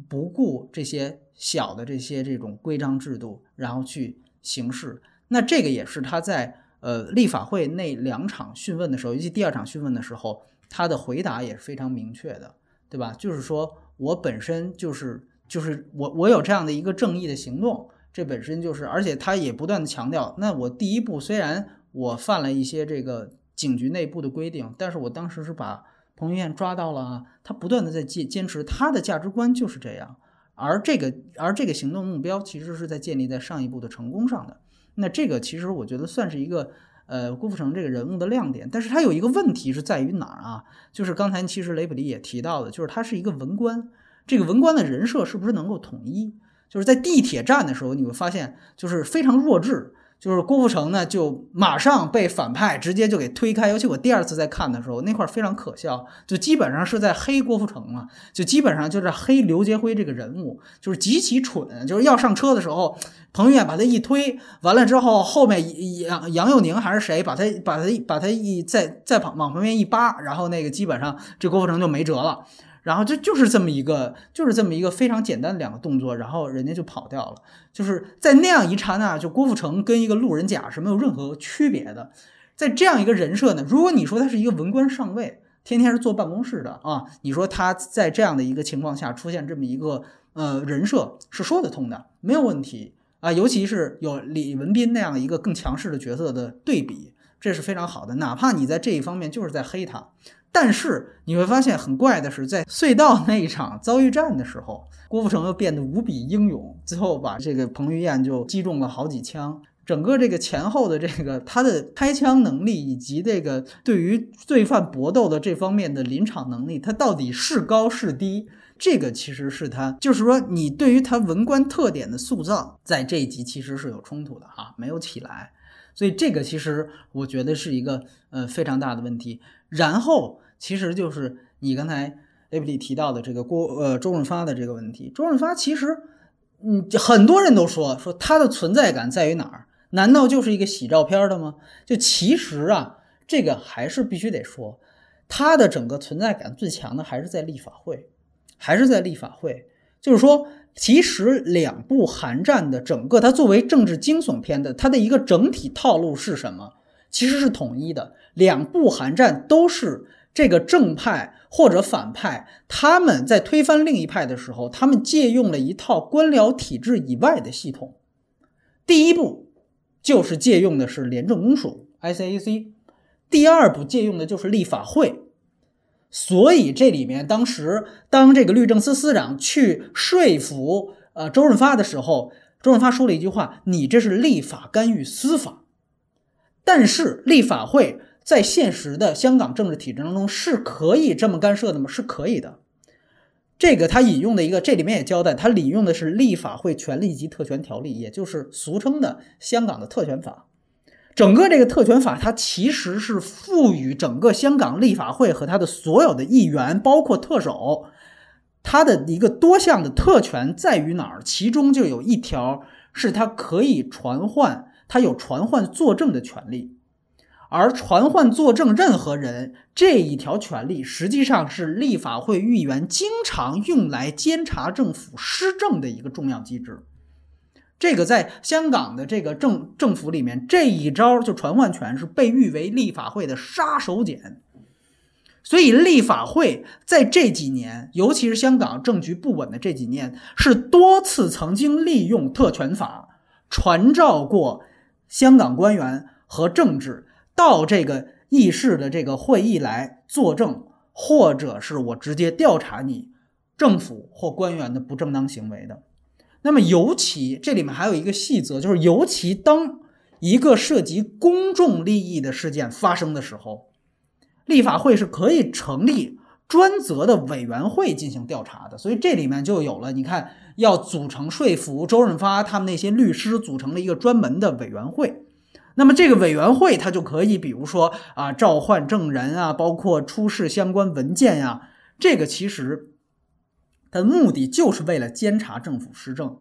不顾这些小的这些这种规章制度，然后去行事，那这个也是他在呃立法会那两场讯问的时候，尤其第二场讯问的时候，他的回答也是非常明确的，对吧？就是说我本身就是就是我我有这样的一个正义的行动，这本身就是，而且他也不断的强调，那我第一步虽然我犯了一些这个警局内部的规定，但是我当时是把。彭于晏抓到了，他不断的在坚坚持他的价值观就是这样，而这个而这个行动目标其实是在建立在上一步的成功上的。那这个其实我觉得算是一个呃郭富城这个人物的亮点。但是他有一个问题是在于哪儿啊？就是刚才其实雷普利也提到的，就是他是一个文官，这个文官的人设是不是能够统一？就是在地铁站的时候，你会发现就是非常弱智。就是郭富城呢，就马上被反派直接就给推开。尤其我第二次在看的时候，那块非常可笑，就基本上是在黑郭富城嘛，就基本上就是黑刘杰辉这个人物，就是极其蠢。就是要上车的时候，彭于晏把他一推，完了之后，后面杨杨佑宁还是谁把他把他把他一再再往往旁边一扒，然后那个基本上这郭富城就没辙了。然后就就是这么一个，就是这么一个非常简单的两个动作，然后人家就跑掉了。就是在那样一刹那，就郭富城跟一个路人甲是没有任何区别的。在这样一个人设呢，如果你说他是一个文官上位，天天是坐办公室的啊，你说他在这样的一个情况下出现这么一个呃人设是说得通的，没有问题啊。尤其是有李文斌那样一个更强势的角色的对比，这是非常好的。哪怕你在这一方面就是在黑他。但是你会发现很怪的是，在隧道那一场遭遇战的时候，郭富城又变得无比英勇，最后把这个彭于晏就击中了好几枪。整个这个前后的这个他的开枪能力，以及这个对于罪犯搏斗的这方面的临场能力，他到底是高是低？这个其实是他，就是说你对于他文官特点的塑造，在这一集其实是有冲突的哈，没有起来。所以这个其实我觉得是一个呃非常大的问题。然后。其实就是你刚才雷普利提到的这个郭呃周润发的这个问题。周润发其实，嗯，很多人都说说他的存在感在于哪儿？难道就是一个洗照片的吗？就其实啊，这个还是必须得说，他的整个存在感最强的还是在立法会，还是在立法会。就是说，其实两部寒战的整个，它作为政治惊悚片的，它的一个整体套路是什么？其实是统一的。两部寒战都是。这个正派或者反派，他们在推翻另一派的时候，他们借用了一套官僚体制以外的系统。第一步就是借用的是廉政公署 （ICAC），第二步借用的就是立法会。所以这里面当时当这个律政司司长去说服呃周润发的时候，周润发说了一句话：“你这是立法干预司法。”但是立法会。在现实的香港政治体制当中，是可以这么干涉的吗？是可以的。这个他引用的一个，这里面也交代，他引用的是《立法会权力及特权条例》，也就是俗称的香港的特权法。整个这个特权法，它其实是赋予整个香港立法会和他的所有的议员，包括特首，他的一个多项的特权在于哪儿？其中就有一条是他可以传唤，他有传唤作证的权利。而传唤作证任何人这一条权利，实际上是立法会议员经常用来监察政府施政的一个重要机制。这个在香港的这个政政府里面，这一招就传唤权是被誉为立法会的杀手锏。所以，立法会在这几年，尤其是香港政局不稳的这几年，是多次曾经利用特权法传召过香港官员和政治。到这个议事的这个会议来作证，或者是我直接调查你政府或官员的不正当行为的。那么，尤其这里面还有一个细则，就是尤其当一个涉及公众利益的事件发生的时候，立法会是可以成立专责的委员会进行调查的。所以这里面就有了，你看要组成说服周润发他们那些律师组成了一个专门的委员会。那么这个委员会，它就可以，比如说啊，召唤证人啊，包括出示相关文件呀。这个其实它的目的就是为了监察政府施政。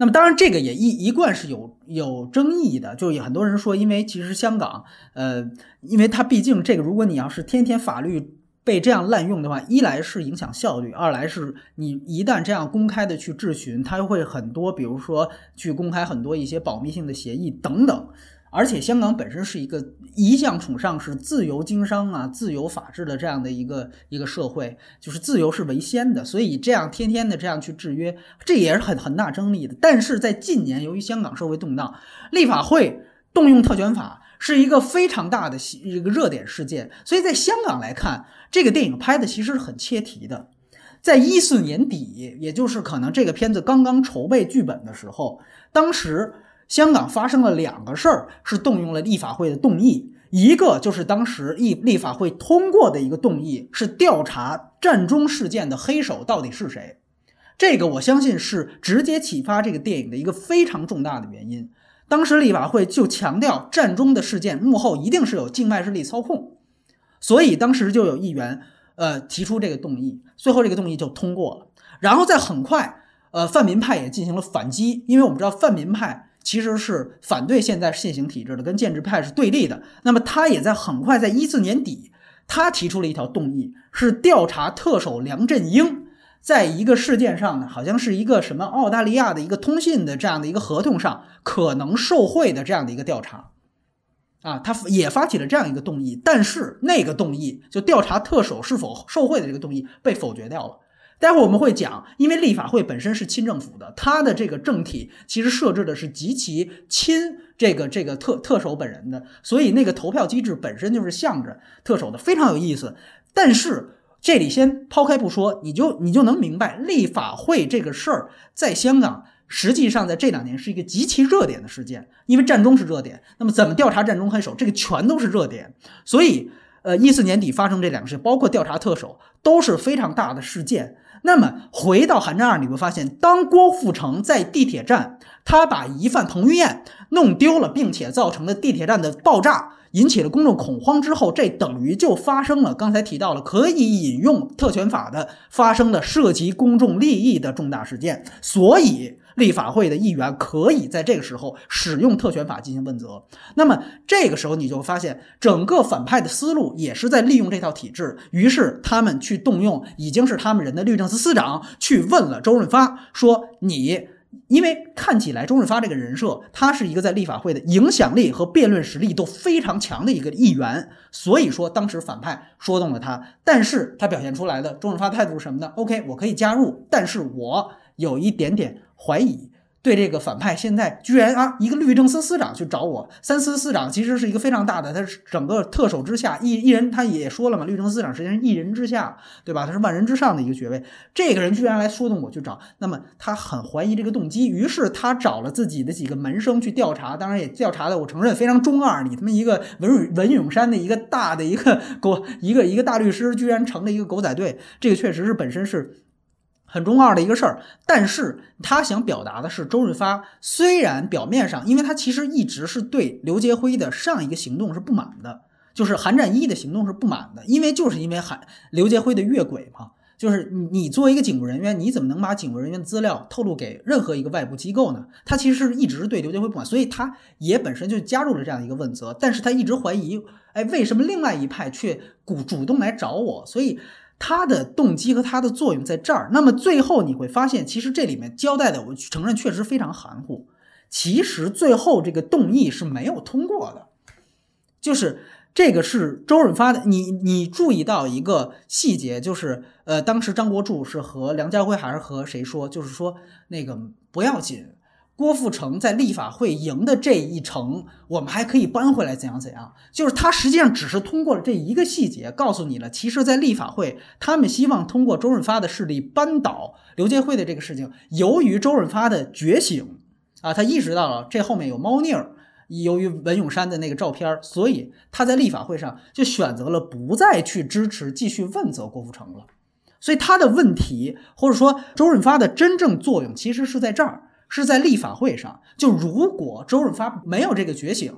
那么当然，这个也一一贯是有有争议的，就有很多人说，因为其实香港，呃，因为它毕竟这个，如果你要是天天法律被这样滥用的话，一来是影响效率，二来是你一旦这样公开的去质询，它会很多，比如说去公开很多一些保密性的协议等等。而且香港本身是一个一向崇尚是自由经商啊、自由法治的这样的一个一个社会，就是自由是为先的，所以这样天天的这样去制约，这也是很很大争议的。但是在近年，由于香港社会动荡，立法会动用特权法是一个非常大的一个热点事件，所以在香港来看，这个电影拍的其实是很切题的。在一四年底，也就是可能这个片子刚刚筹备剧本的时候，当时。香港发生了两个事儿，是动用了立法会的动议。一个就是当时立立法会通过的一个动议，是调查战中事件的黑手到底是谁。这个我相信是直接启发这个电影的一个非常重大的原因。当时立法会就强调战中的事件幕后一定是有境外势力操控，所以当时就有议员呃提出这个动议，最后这个动议就通过了。然后在很快，呃，泛民派也进行了反击，因为我们知道泛民派。其实是反对现在现行体制的，跟建制派是对立的。那么他也在很快，在一四年底，他提出了一条动议，是调查特首梁振英在一个事件上呢，好像是一个什么澳大利亚的一个通信的这样的一个合同上可能受贿的这样的一个调查。啊，他也发起了这样一个动议，但是那个动议就调查特首是否受贿的这个动议被否决掉了。待会儿我们会讲，因为立法会本身是亲政府的，它的这个政体其实设置的是极其亲这个这个特特首本人的，所以那个投票机制本身就是向着特首的，非常有意思。但是这里先抛开不说，你就你就能明白，立法会这个事儿在香港实际上在这两年是一个极其热点的事件，因为战中是热点，那么怎么调查战中黑手，这个全都是热点，所以呃一四年底发生这两个事，包括调查特首，都是非常大的事件。那么回到《寒战二》，你会发现，当郭富城在地铁站，他把疑犯彭于晏弄丢了，并且造成了地铁站的爆炸，引起了公众恐慌之后，这等于就发生了刚才提到了可以引用特权法的发生的涉及公众利益的重大事件，所以。立法会的议员可以在这个时候使用特权法进行问责，那么这个时候你就发现整个反派的思路也是在利用这套体制，于是他们去动用已经是他们人的律政司司长去问了周润发，说你因为看起来周润发这个人设，他是一个在立法会的影响力和辩论实力都非常强的一个议员，所以说当时反派说动了他，但是他表现出来的周润发态度是什么呢？OK，我可以加入，但是我有一点点。怀疑对这个反派现在居然啊，一个律政司司长去找我，三司司长其实是一个非常大的，他是整个特首之下一一人，他也说了嘛，律政司长实际上一人之下，对吧？他是万人之上的一个爵位，这个人居然来说动我去找，那么他很怀疑这个动机，于是他找了自己的几个门生去调查，当然也调查的，我承认非常中二，你他妈一个文文咏珊的一个大的一个狗，一个一个大律师，居然成了一个狗仔队，这个确实是本身是。很中二的一个事儿，但是他想表达的是，周润发虽然表面上，因为他其实一直是对刘杰辉的上一个行动是不满的，就是韩战一的行动是不满的，因为就是因为韩刘杰辉的越轨嘛，就是你作为一个警务人员，你怎么能把警务人员资料透露给任何一个外部机构呢？他其实是一直对刘杰辉不满，所以他也本身就加入了这样一个问责，但是他一直怀疑，哎，为什么另外一派却主主动来找我？所以。他的动机和他的作用在这儿，那么最后你会发现，其实这里面交代的，我承认确实非常含糊。其实最后这个动议是没有通过的，就是这个是周润发的。你你注意到一个细节，就是呃，当时张国柱是和梁家辉还是和谁说，就是说那个不要紧。郭富城在立法会赢的这一程，我们还可以搬回来，怎样怎样？就是他实际上只是通过了这一个细节，告诉你了，其实，在立法会，他们希望通过周润发的势力扳倒刘杰辉的这个事情。由于周润发的觉醒啊，他意识到了这后面有猫腻儿。由于文咏珊的那个照片，所以他在立法会上就选择了不再去支持继续问责郭富城了。所以他的问题，或者说周润发的真正作用，其实是在这儿。是在立法会上，就如果周润发没有这个觉醒，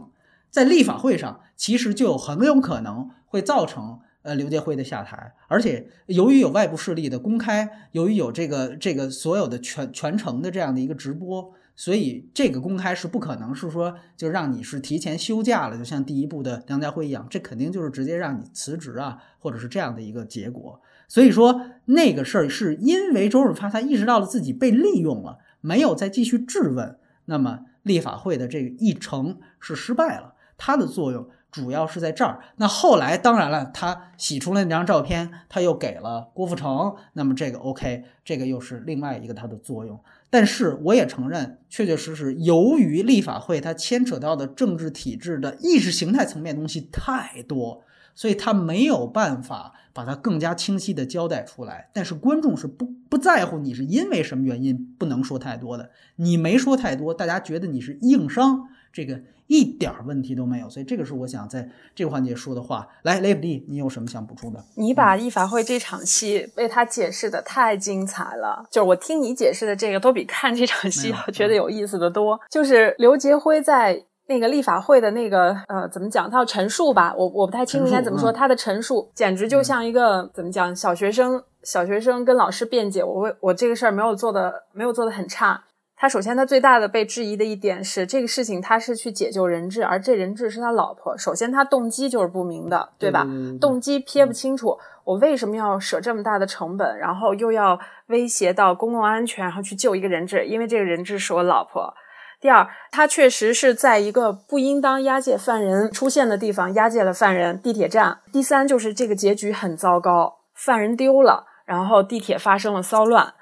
在立法会上，其实就很有可能会造成呃刘杰辉的下台。而且由于有外部势力的公开，由于有这个这个所有的全全程的这样的一个直播，所以这个公开是不可能是说就让你是提前休假了，就像第一部的梁家辉一样，这肯定就是直接让你辞职啊，或者是这样的一个结果。所以说那个事儿是因为周润发他意识到了自己被利用了。没有再继续质问，那么立法会的这个议程是失败了。它的作用主要是在这儿。那后来当然了，他洗出了那张照片，他又给了郭富城，那么这个 OK，这个又是另外一个它的作用。但是我也承认，确确实实，由于立法会它牵扯到的政治体制的意识形态层面东西太多，所以它没有办法。把它更加清晰的交代出来。但是观众是不不在乎你是因为什么原因不能说太多的，你没说太多，大家觉得你是硬伤，这个一点问题都没有。所以这个是我想在这个环节说的话。来，雷普利，你有什么想补充的？你把立法会这场戏为他解释的太精彩了，就是我听你解释的这个都比看这场戏要觉得有意思的多。就是刘杰辉在。那个立法会的那个呃，怎么讲？他要陈述吧，我我不太清楚应该怎么说。他的陈述简直就像一个怎么讲？小学生，小学生跟老师辩解，我为我这个事儿没有做的，没有做的很差。他首先他最大的被质疑的一点是，这个事情他是去解救人质，而这人质是他老婆。首先他动机就是不明的，对吧？动机撇不清楚。我为什么要舍这么大的成本，然后又要威胁到公共安全，然后去救一个人质？因为这个人质是我老婆。第二，他确实是在一个不应当押解犯人出现的地方押解了犯人，地铁站。第三，就是这个结局很糟糕，犯人丢了，然后地铁发生了骚乱。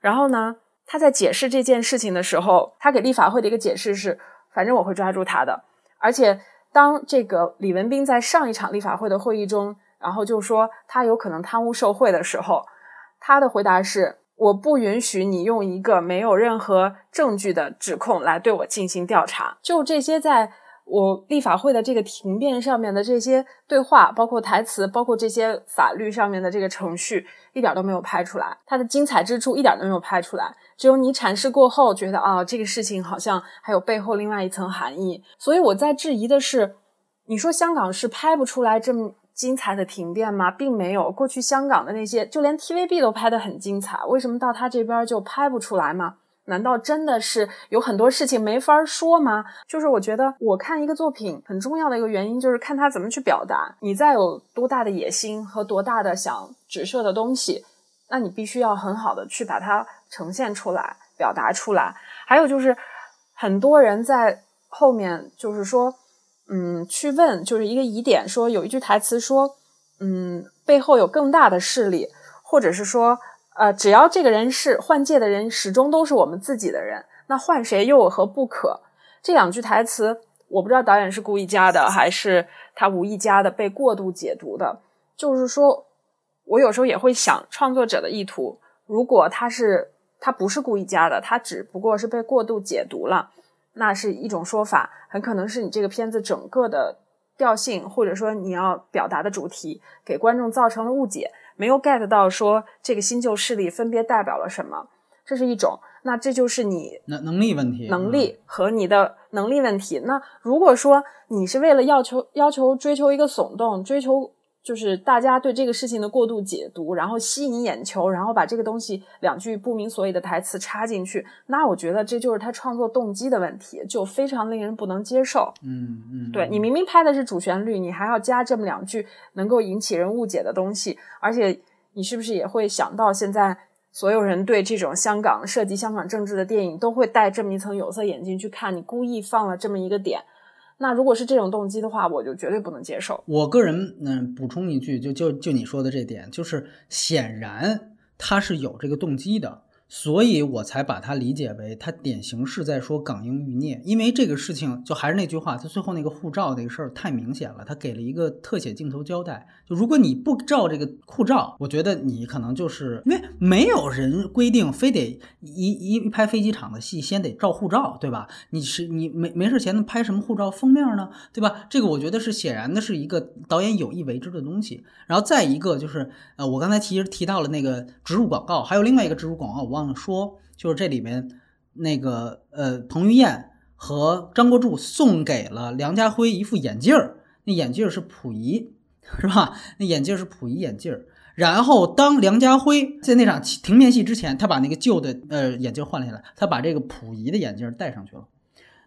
然后呢，他在解释这件事情的时候，他给立法会的一个解释是：反正我会抓住他的。而且，当这个李文斌在上一场立法会的会议中，然后就说他有可能贪污受贿的时候，他的回答是。我不允许你用一个没有任何证据的指控来对我进行调查。就这些，在我立法会的这个庭辩上面的这些对话，包括台词，包括这些法律上面的这个程序，一点都没有拍出来。它的精彩之处一点都没有拍出来。只有你阐释过后，觉得啊，这个事情好像还有背后另外一层含义。所以我在质疑的是，你说香港是拍不出来这么。精彩的庭辩吗？并没有。过去香港的那些，就连 TVB 都拍得很精彩，为什么到他这边就拍不出来吗？难道真的是有很多事情没法说吗？就是我觉得，我看一个作品很重要的一个原因，就是看他怎么去表达。你再有多大的野心和多大的想指涉的东西，那你必须要很好的去把它呈现出来、表达出来。还有就是，很多人在后面就是说。嗯，去问就是一个疑点，说有一句台词说，嗯，背后有更大的势力，或者是说，呃，只要这个人是换届的人，始终都是我们自己的人，那换谁又有何不可？这两句台词，我不知道导演是故意加的，还是他无意加的，被过度解读的。就是说，我有时候也会想，创作者的意图，如果他是他不是故意加的，他只不过是被过度解读了。那是一种说法，很可能是你这个片子整个的调性，或者说你要表达的主题，给观众造成了误解，没有 get 到说这个新旧势力分别代表了什么，这是一种。那这就是你能能力问题，能力和你的能力问题。那如果说你是为了要求要求追求一个耸动，追求。就是大家对这个事情的过度解读，然后吸引眼球，然后把这个东西两句不明所以的台词插进去，那我觉得这就是他创作动机的问题，就非常令人不能接受。嗯嗯，对你明明拍的是主旋律，你还要加这么两句能够引起人误解的东西，而且你是不是也会想到，现在所有人对这种香港涉及香港政治的电影都会戴这么一层有色眼镜去看，你故意放了这么一个点。那如果是这种动机的话，我就绝对不能接受。我个人嗯，补充一句，就就就你说的这点，就是显然他是有这个动机的。所以我才把它理解为他典型是在说港英余孽，因为这个事情就还是那句话，他最后那个护照那个事儿太明显了，他给了一个特写镜头交代。就如果你不照这个护照，我觉得你可能就是因为没有人规定非得一一拍飞机场的戏先得照护照，对吧？你是你没没事前拍什么护照封面呢，对吧？这个我觉得是显然的是一个导演有意为之的东西。然后再一个就是呃，我刚才其实提到了那个植入广告，还有另外一个植入广告。我忘了说，就是这里面那个呃，彭于晏和张国柱送给了梁家辉一副眼镜儿，那眼镜儿是溥仪，是吧？那眼镜儿是溥仪眼镜儿。然后当梁家辉在那场停面戏之前，他把那个旧的呃眼镜换了下来，他把这个溥仪的眼镜戴上去了。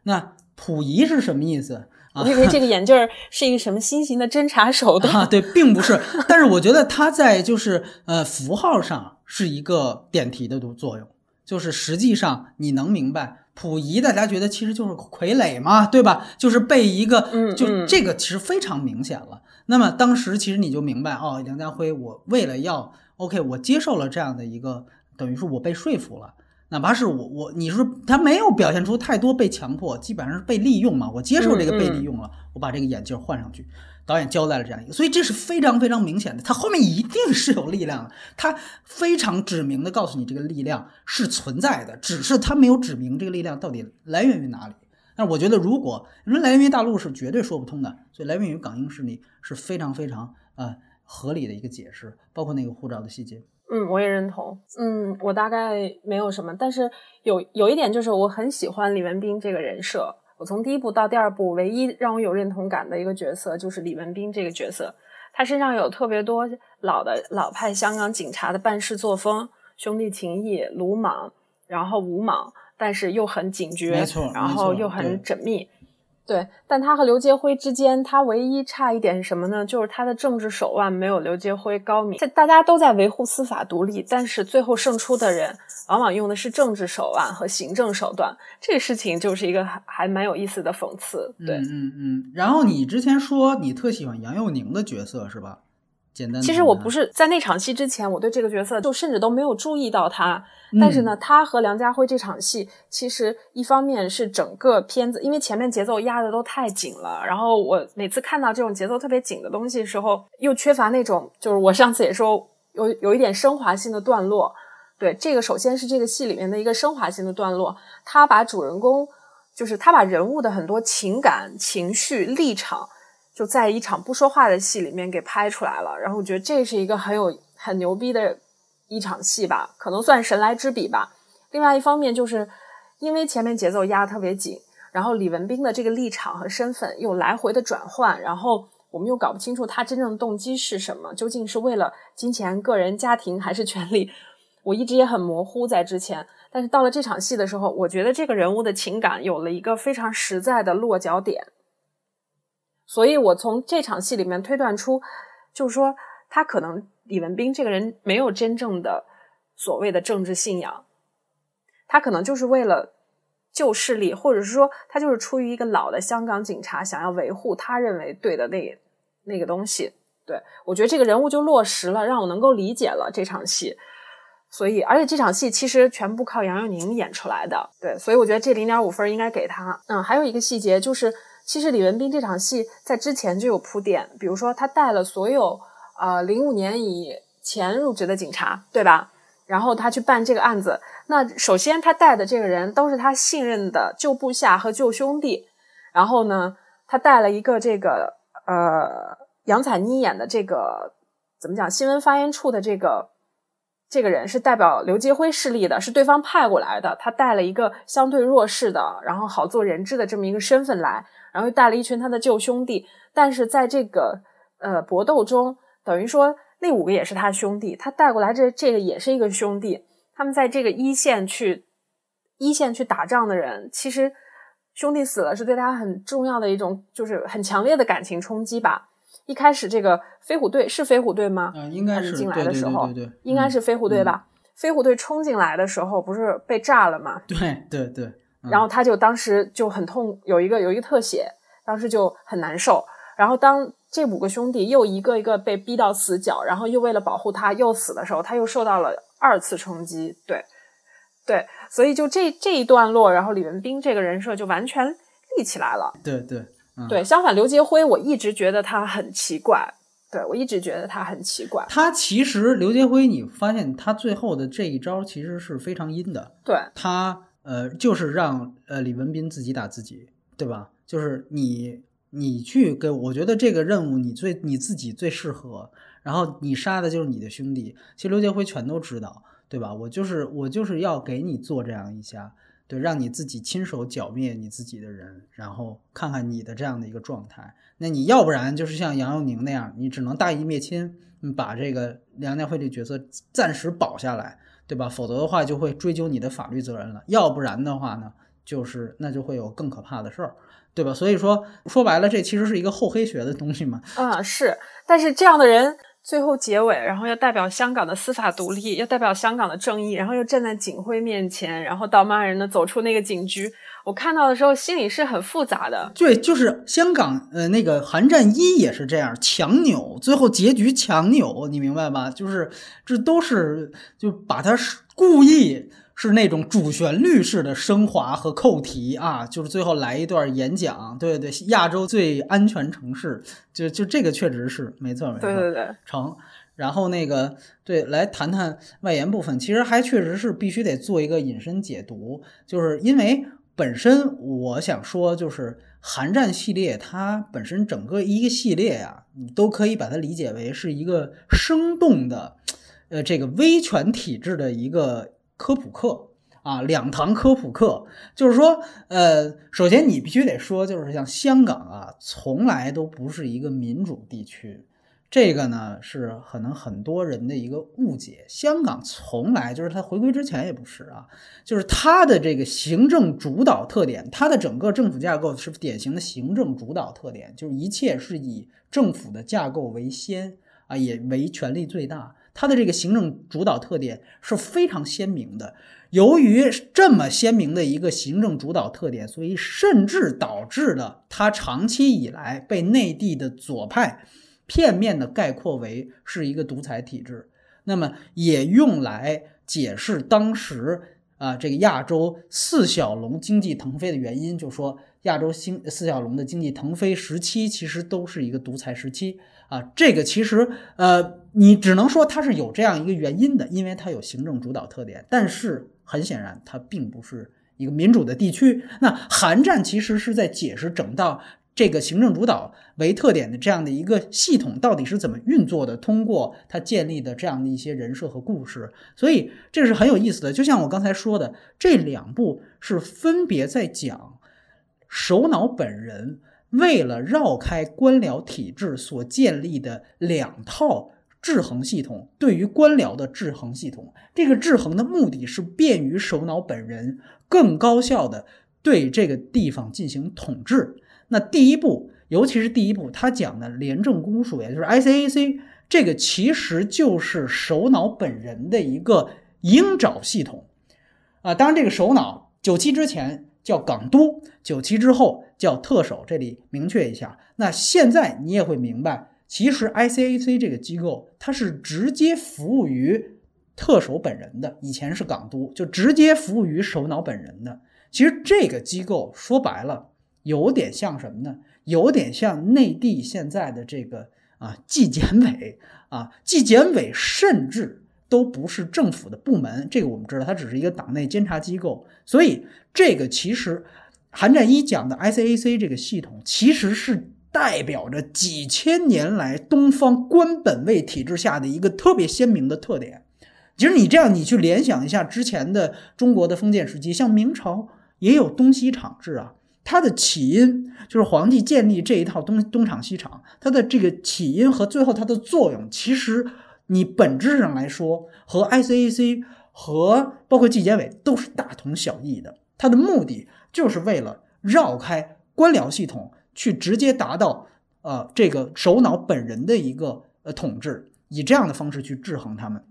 那溥仪是什么意思？我以为这个眼镜是一个什么新型的侦查手段啊？对，并不是。但是我觉得他在就是呃符号上是一个点题的作用，就是实际上你能明白，溥仪大家觉得其实就是傀儡嘛，对吧？就是被一个，就这个其实非常明显了。那么当时其实你就明白哦，梁家辉，我为了要 OK，我接受了这样的一个，等于说我被说服了。哪怕是我我你说他没有表现出太多被强迫，基本上是被利用嘛，我接受这个被利用了，我把这个眼镜换上去。导演交代了这样一个，所以这是非常非常明显的，他后面一定是有力量的，他非常指明的告诉你这个力量是存在的，只是他没有指明这个力量到底来源于哪里。但是我觉得，如果你说来源于大陆是绝对说不通的，所以来源于港英势力是非常非常呃合理的一个解释，包括那个护照的细节。嗯，我也认同。嗯，我大概没有什么，但是有有一点就是我很喜欢李文斌这个人设。我从第一部到第二部，唯一让我有认同感的一个角色就是李文斌这个角色。他身上有特别多老的老派香港警察的办事作风，兄弟情谊、鲁莽，然后无莽，但是又很警觉，然后又很缜密。对，但他和刘杰辉之间，他唯一差一点是什么呢？就是他的政治手腕没有刘杰辉高明。这大家都在维护司法独立，但是最后胜出的人往往用的是政治手腕和行政手段。这个事情就是一个还还蛮有意思的讽刺。对，嗯嗯。然后你之前说你特喜欢杨佑宁的角色是吧？简单。其实我不是在那场戏之前，我对这个角色就甚至都没有注意到他。但是呢，他和梁家辉这场戏，其实一方面是整个片子，因为前面节奏压的都太紧了，然后我每次看到这种节奏特别紧的东西的时候，又缺乏那种，就是我上次也说有有一点升华性的段落。对，这个首先是这个戏里面的一个升华性的段落，他把主人公，就是他把人物的很多情感、情绪、立场，就在一场不说话的戏里面给拍出来了。然后我觉得这是一个很有很牛逼的。一场戏吧，可能算神来之笔吧。另外一方面，就是因为前面节奏压得特别紧，然后李文斌的这个立场和身份又来回的转换，然后我们又搞不清楚他真正的动机是什么，究竟是为了金钱、个人、家庭还是权力？我一直也很模糊在之前，但是到了这场戏的时候，我觉得这个人物的情感有了一个非常实在的落脚点，所以我从这场戏里面推断出，就是说他可能。李文斌这个人没有真正的所谓的政治信仰，他可能就是为了救势力，或者是说他就是出于一个老的香港警察想要维护他认为对的那那个东西。对我觉得这个人物就落实了，让我能够理解了这场戏。所以，而且这场戏其实全部靠杨佑宁演出来的。对，所以我觉得这零点五分应该给他。嗯，还有一个细节就是，其实李文斌这场戏在之前就有铺垫，比如说他带了所有。呃，零五年以前入职的警察，对吧？然后他去办这个案子。那首先他带的这个人都是他信任的旧部下和旧兄弟。然后呢，他带了一个这个呃杨采妮演的这个怎么讲？新闻发言处的这个这个人是代表刘杰辉势力的，是对方派过来的。他带了一个相对弱势的，然后好做人质的这么一个身份来，然后又带了一群他的旧兄弟。但是在这个呃搏斗中。等于说，那五个也是他兄弟，他带过来这这个也是一个兄弟。他们在这个一线去一线去打仗的人，其实兄弟死了是对他很重要的一种，就是很强烈的感情冲击吧。一开始这个飞虎队是飞虎队吗？嗯，应该是进来的时候，对对对，应该是飞虎队吧。飞虎队冲进来的时候，不是被炸了吗？对对对。然后他就当时就很痛，有一个有一个特写，当时就很难受。然后当这五个兄弟又一个一个被逼到死角，然后又为了保护他又死的时候，他又受到了二次冲击。对，对，所以就这这一段落，然后李文斌这个人设就完全立起来了。对对对，相反，刘杰辉我一直觉得他很奇怪。对我一直觉得他很奇怪。他其实刘杰辉，你发现他最后的这一招其实是非常阴的。对，他呃就是让呃李文斌自己打自己，对吧？就是你。你去给，我觉得这个任务你最你自己最适合，然后你杀的就是你的兄弟。其实刘杰辉全都知道，对吧？我就是我就是要给你做这样一下，对，让你自己亲手剿灭你自己的人，然后看看你的这样的一个状态。那你要不然就是像杨佑宁那样，你只能大义灭亲，把这个梁家辉这角色暂时保下来，对吧？否则的话就会追究你的法律责任了。要不然的话呢，就是那就会有更可怕的事儿。对吧？所以说说白了，这其实是一个厚黑学的东西嘛。啊，是。但是这样的人最后结尾，然后要代表香港的司法独立，要代表香港的正义，然后又站在警徽面前，然后道骂人的走出那个警局，我看到的时候心里是很复杂的。对，就是香港呃那个寒战一也是这样强扭，最后结局强扭，你明白吧？就是这都是就把他故意。是那种主旋律式的升华和扣题啊，就是最后来一段演讲，对对对，亚洲最安全城市，就就这个确实是没错没错，对对对，成。然后那个对，来谈谈外延部分，其实还确实是必须得做一个引申解读，就是因为本身我想说，就是寒战系列它本身整个一个系列呀，你都可以把它理解为是一个生动的，呃，这个威权体制的一个。科普课啊，两堂科普课，就是说，呃，首先你必须得说，就是像香港啊，从来都不是一个民主地区，这个呢是可能很多人的一个误解。香港从来就是它回归之前也不是啊，就是它的这个行政主导特点，它的整个政府架构是典型的行政主导特点，就是一切是以政府的架构为先啊，也为权力最大。它的这个行政主导特点是非常鲜明的。由于这么鲜明的一个行政主导特点，所以甚至导致了它长期以来被内地的左派片面的概括为是一个独裁体制。那么也用来解释当时啊这个亚洲四小龙经济腾飞的原因，就说亚洲新四小龙的经济腾飞时期其实都是一个独裁时期。啊，这个其实，呃，你只能说它是有这样一个原因的，因为它有行政主导特点。但是很显然，它并不是一个民主的地区。那韩战其实是在解释整到这个行政主导为特点的这样的一个系统到底是怎么运作的，通过它建立的这样的一些人设和故事。所以这是很有意思的。就像我刚才说的，这两部是分别在讲首脑本人。为了绕开官僚体制所建立的两套制衡系统，对于官僚的制衡系统，这个制衡的目的是便于首脑本人更高效的对这个地方进行统治。那第一步，尤其是第一步，他讲的廉政公署，也就是 ICAC，这个其实就是首脑本人的一个鹰爪系统啊。当然，这个首脑九七之前。叫港督，九七之后叫特首，这里明确一下。那现在你也会明白，其实 ICAC 这个机构它是直接服务于特首本人的，以前是港督，就直接服务于首脑本人的。其实这个机构说白了，有点像什么呢？有点像内地现在的这个啊纪检委啊，纪检委甚至。都不是政府的部门，这个我们知道，它只是一个党内监察机构。所以，这个其实韩战一讲的 ICAC 这个系统，其实是代表着几千年来东方官本位体制下的一个特别鲜明的特点。其实你这样，你去联想一下之前的中国的封建时期，像明朝也有东西厂制啊，它的起因就是皇帝建立这一套东东厂西厂，它的这个起因和最后它的作用，其实。你本质上来说，和 ICAC 和包括纪检委都是大同小异的。它的目的就是为了绕开官僚系统，去直接达到呃这个首脑本人的一个呃统治，以这样的方式去制衡他们。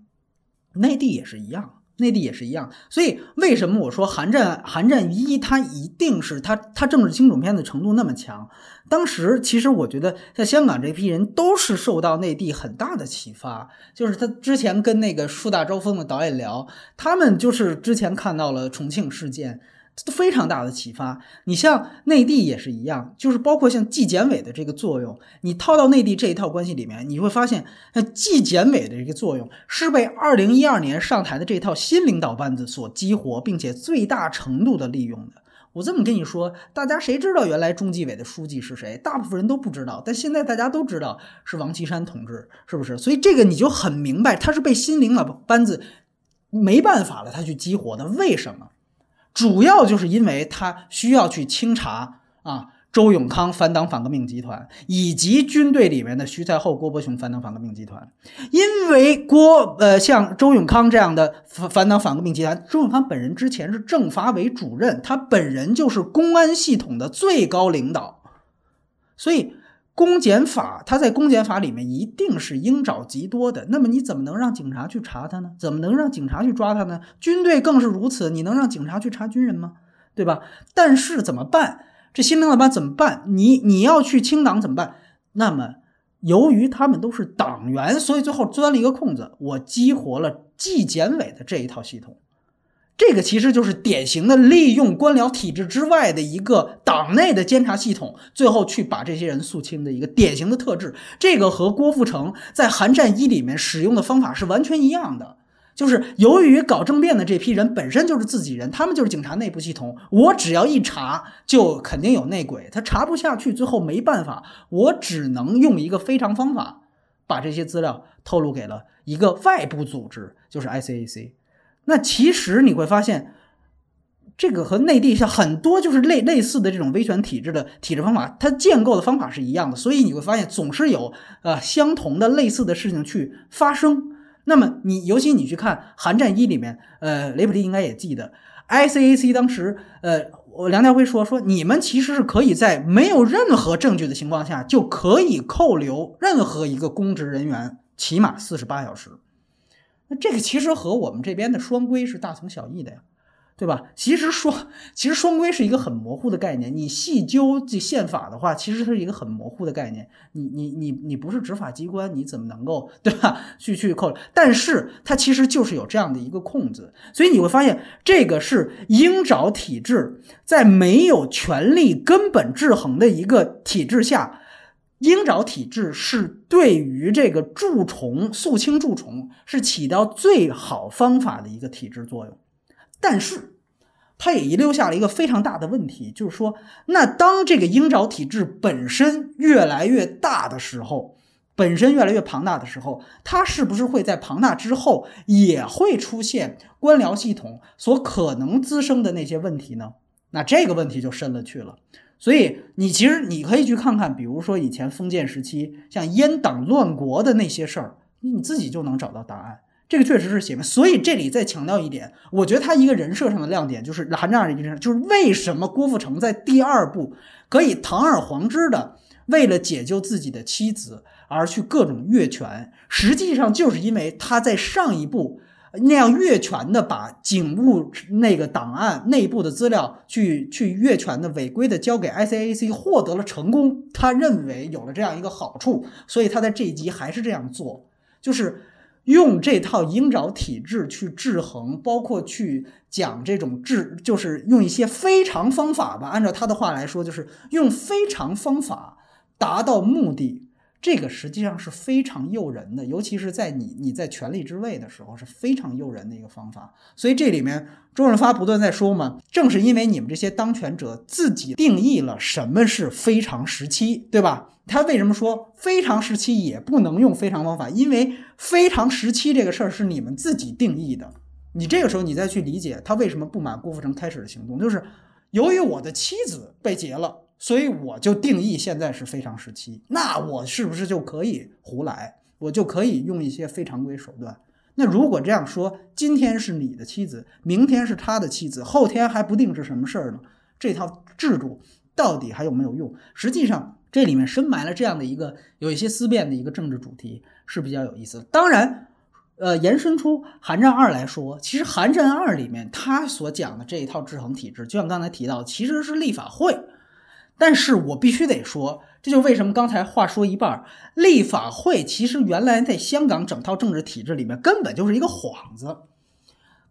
内地也是一样。内地也是一样，所以为什么我说《韩战》《韩战一》它一定是它它政治惊悚片的程度那么强？当时其实我觉得在香港这批人都是受到内地很大的启发，就是他之前跟那个树大招风的导演聊，他们就是之前看到了重庆事件。非常大的启发。你像内地也是一样，就是包括像纪检委的这个作用，你套到内地这一套关系里面，你会发现，那纪检委的这个作用是被二零一二年上台的这套新领导班子所激活，并且最大程度的利用的。我这么跟你说，大家谁知道原来中纪委的书记是谁？大部分人都不知道，但现在大家都知道是王岐山同志，是不是？所以这个你就很明白，他是被新领导班子没办法了，他去激活的。为什么？主要就是因为他需要去清查啊，周永康反党反革命集团以及军队里面的徐才厚、郭伯雄反党反革命集团。因为郭呃，像周永康这样的反反党反革命集团，周永康本人之前是政法委主任，他本人就是公安系统的最高领导，所以。公检法，他在公检法里面一定是鹰爪极多的。那么你怎么能让警察去查他呢？怎么能让警察去抓他呢？军队更是如此。你能让警察去查军人吗？对吧？但是怎么办？这新领导班怎么办？你你要去清党怎么办？那么由于他们都是党员，所以最后钻了一个空子，我激活了纪检委的这一套系统。这个其实就是典型的利用官僚体制之外的一个党内的监察系统，最后去把这些人肃清的一个典型的特质。这个和郭富城在寒战一里面使用的方法是完全一样的。就是由于搞政变的这批人本身就是自己人，他们就是警察内部系统，我只要一查就肯定有内鬼，他查不下去，最后没办法，我只能用一个非常方法，把这些资料透露给了一个外部组织，就是 ICAC。那其实你会发现，这个和内地像很多就是类类似的这种威权体制的体制方法，它建构的方法是一样的，所以你会发现总是有呃相同的类似的事情去发生。那么你尤其你去看《寒战一》里面，呃，雷普利应该也记得，ICAC 当时，呃，梁家辉说说，你们其实是可以在没有任何证据的情况下，就可以扣留任何一个公职人员，起码四十八小时。那这个其实和我们这边的双规是大同小异的呀。对吧？其实双其实双规是一个很模糊的概念。你细究这宪法的话，其实它是一个很模糊的概念。你你你你不是执法机关，你怎么能够对吧？去去扣？但是它其实就是有这样的一个空子，所以你会发现，这个是鹰爪体制在没有权力根本制衡的一个体制下，鹰爪体制是对于这个蛀虫肃清蛀虫是起到最好方法的一个体制作用。但是，它也遗留下了一个非常大的问题，就是说，那当这个鹰爪体制本身越来越大的时候，本身越来越庞大的时候，它是不是会在庞大之后也会出现官僚系统所可能滋生的那些问题呢？那这个问题就深了去了。所以，你其实你可以去看看，比如说以前封建时期像阉党乱国的那些事儿，你自己就能找到答案。这个确实是写明，所以这里再强调一点，我觉得他一个人设上的亮点就是韩战二一人就是为什么郭富城在第二部可以堂而皇之的为了解救自己的妻子而去各种越权，实际上就是因为他在上一部那样越权的把警务那个档案内部的资料去去越权的违规的交给 ICAC 获得了成功，他认为有了这样一个好处，所以他在这一集还是这样做，就是。用这套鹰爪体制去制衡，包括去讲这种制，就是用一些非常方法吧。按照他的话来说，就是用非常方法达到目的。这个实际上是非常诱人的，尤其是在你你在权力之位的时候，是非常诱人的一个方法。所以这里面周润发不断在说嘛，正是因为你们这些当权者自己定义了什么是非常时期，对吧？他为什么说非常时期也不能用非常方法？因为非常时期这个事儿是你们自己定义的。你这个时候你再去理解他为什么不满郭富城开始的行动，就是由于我的妻子被劫了。所以我就定义现在是非常时期，那我是不是就可以胡来？我就可以用一些非常规手段？那如果这样说，今天是你的妻子，明天是他的妻子，后天还不定是什么事儿呢？这套制度到底还有没有用？实际上，这里面深埋了这样的一个有一些思辨的一个政治主题是比较有意思的。当然，呃，延伸出《寒战二》来说，其实《寒战二》里面他所讲的这一套制衡体制，就像刚才提到，其实是立法会。但是我必须得说，这就为什么刚才话说一半，立法会其实原来在香港整套政治体制里面根本就是一个幌子。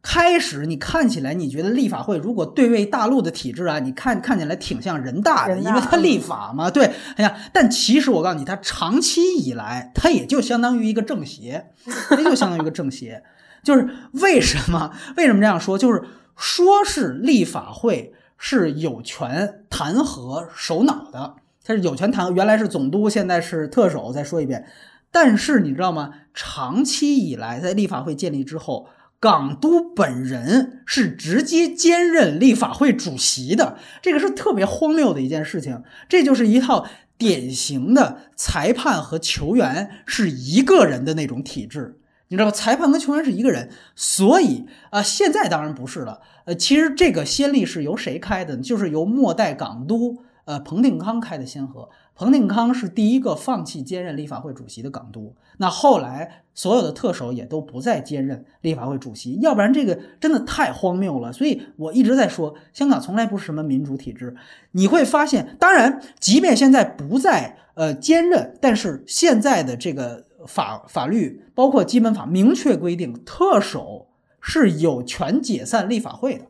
开始你看起来你觉得立法会如果对位大陆的体制啊，你看看起来挺像人大的，因为它立法嘛，对，哎呀，但其实我告诉你，它长期以来它也就相当于一个政协，它就相当于一个政协。就是为什么？为什么这样说？就是说是立法会。是有权弹劾首脑的，他是有权弹，原来是总督，现在是特首。再说一遍，但是你知道吗？长期以来，在立法会建立之后，港督本人是直接兼任立法会主席的，这个是特别荒谬的一件事情。这就是一套典型的裁判和球员是一个人的那种体制。你知道裁判跟球员是一个人，所以啊，现在当然不是了。呃，其实这个先例是由谁开的呢？就是由末代港督呃彭定康开的先河。彭定康是第一个放弃兼任立法会主席的港督。那后来所有的特首也都不再兼任立法会主席，要不然这个真的太荒谬了。所以我一直在说，香港从来不是什么民主体制。你会发现，当然，即便现在不再呃兼任，但是现在的这个。法法律包括基本法明确规定，特首是有权解散立法会的。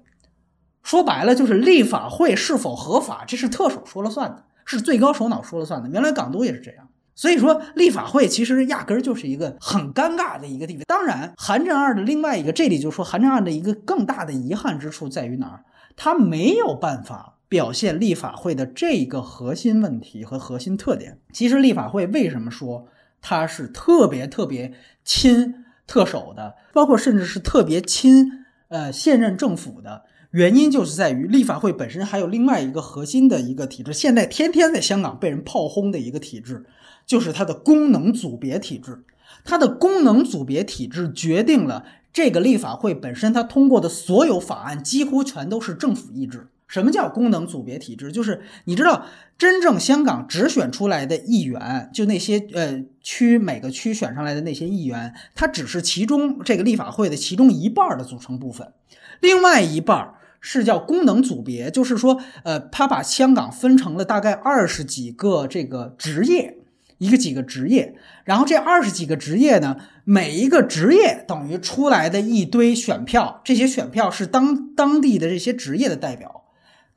说白了就是立法会是否合法，这是特首说了算的，是最高首脑说了算的。原来港督也是这样，所以说立法会其实压根儿就是一个很尴尬的一个地位。当然，韩正二的另外一个，这里就说韩正二的一个更大的遗憾之处在于哪儿？他没有办法表现立法会的这个核心问题和核心特点。其实立法会为什么说它是特别特别亲特首的，包括甚至是特别亲呃现任政府的？原因就是在于立法会本身还有另外一个核心的一个体制，现在天天在香港被人炮轰的一个体制，就是它的功能组别体制。它的功能组别体制决定了这个立法会本身，它通过的所有法案几乎全都是政府意志。什么叫功能组别体制？就是你知道，真正香港直选出来的议员，就那些呃区每个区选上来的那些议员，他只是其中这个立法会的其中一半的组成部分，另外一半。是叫功能组别，就是说，呃，他把香港分成了大概二十几个这个职业，一个几个职业，然后这二十几个职业呢，每一个职业等于出来的一堆选票，这些选票是当当地的这些职业的代表。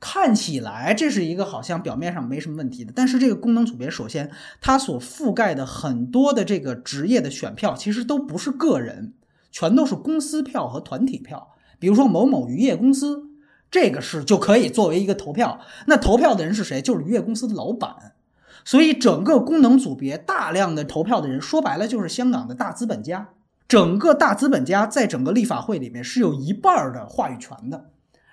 看起来这是一个好像表面上没什么问题的，但是这个功能组别，首先它所覆盖的很多的这个职业的选票，其实都不是个人，全都是公司票和团体票，比如说某某渔业公司。这个是就可以作为一个投票，那投票的人是谁？就是渔业公司的老板。所以整个功能组别大量的投票的人，说白了就是香港的大资本家。整个大资本家在整个立法会里面是有一半的话语权的。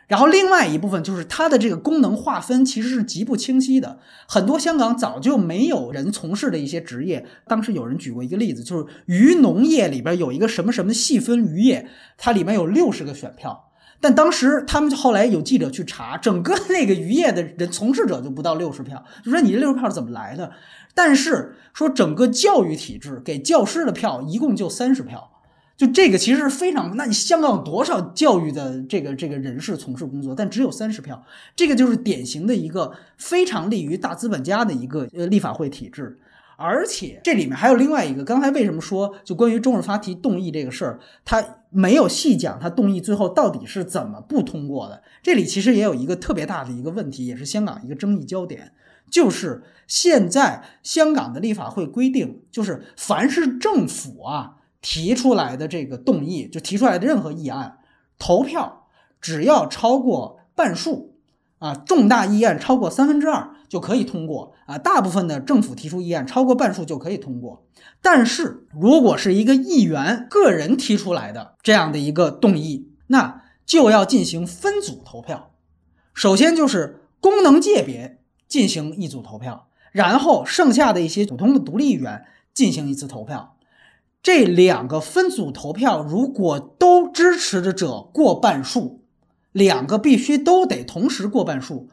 然后另外一部分就是它的这个功能划分其实是极不清晰的。很多香港早就没有人从事的一些职业，当时有人举过一个例子，就是渔农业里边有一个什么什么细分渔业，它里面有六十个选票。但当时他们后来有记者去查，整个那个渔业的人从事者就不到六十票，就说你这六十票是怎么来的？但是说整个教育体制给教师的票一共就三十票，就这个其实是非常，那你香港有多少教育的这个这个人士从事工作？但只有三十票，这个就是典型的一个非常利于大资本家的一个呃立法会体制。而且这里面还有另外一个，刚才为什么说就关于中日发提动议这个事儿，他没有细讲他动议最后到底是怎么不通过的。这里其实也有一个特别大的一个问题，也是香港一个争议焦点，就是现在香港的立法会规定，就是凡是政府啊提出来的这个动议，就提出来的任何议案，投票只要超过半数。啊，重大议案超过三分之二就可以通过啊，大部分的政府提出议案超过半数就可以通过。但是如果是一个议员个人提出来的这样的一个动议，那就要进行分组投票。首先就是功能界别进行一组投票，然后剩下的一些普通的独立议员进行一次投票。这两个分组投票如果都支持的者过半数。两个必须都得同时过半数，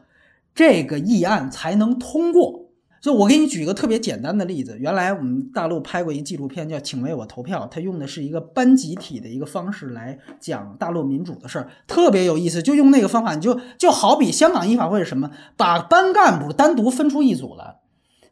这个议案才能通过。就我给你举一个特别简单的例子，原来我们大陆拍过一纪录片叫《请为我投票》，它用的是一个班集体的一个方式来讲大陆民主的事儿，特别有意思。就用那个方法，你就就好比香港议法会是什么，把班干部单独分出一组来。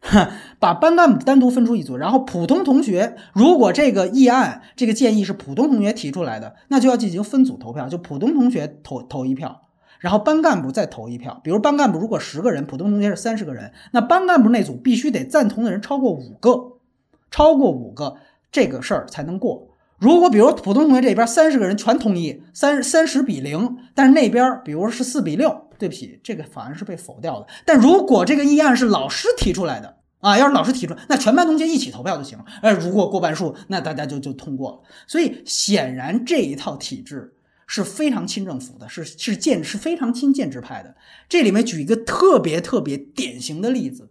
把班干部单独分出一组，然后普通同学，如果这个议案这个建议是普通同学提出来的，那就要进行分组投票，就普通同学投投一票，然后班干部再投一票。比如班干部如果十个人，普通同学是三十个人，那班干部那组必须得赞同的人超过五个，超过五个这个事儿才能过。如果比如普通同学这边三十个人全同意，三三十比零，但是那边比如是四比六。对不起，这个法案是被否掉的。但如果这个议案是老师提出来的啊，要是老师提出，那全班同学一起投票就行了。呃，如果过半数，那大家就就通过了。所以显然这一套体制是非常亲政府的，是是建是非常亲建制派的。这里面举一个特别特别典型的例子，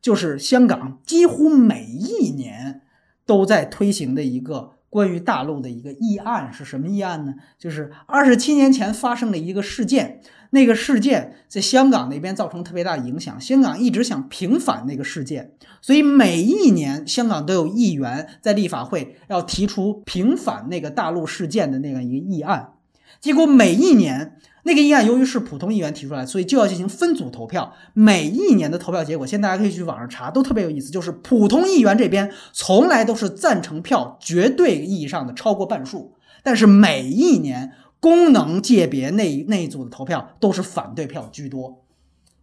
就是香港几乎每一年都在推行的一个关于大陆的一个议案是什么议案呢？就是二十七年前发生了一个事件。那个事件在香港那边造成特别大的影响，香港一直想平反那个事件，所以每一年香港都有议员在立法会要提出平反那个大陆事件的那样一个议案。结果每一年那个议案由于是普通议员提出来，所以就要进行分组投票。每一年的投票结果，现在大家可以去网上查，都特别有意思。就是普通议员这边从来都是赞成票绝对意义上的超过半数，但是每一年功能界别那那一组的投票都是反对票居多，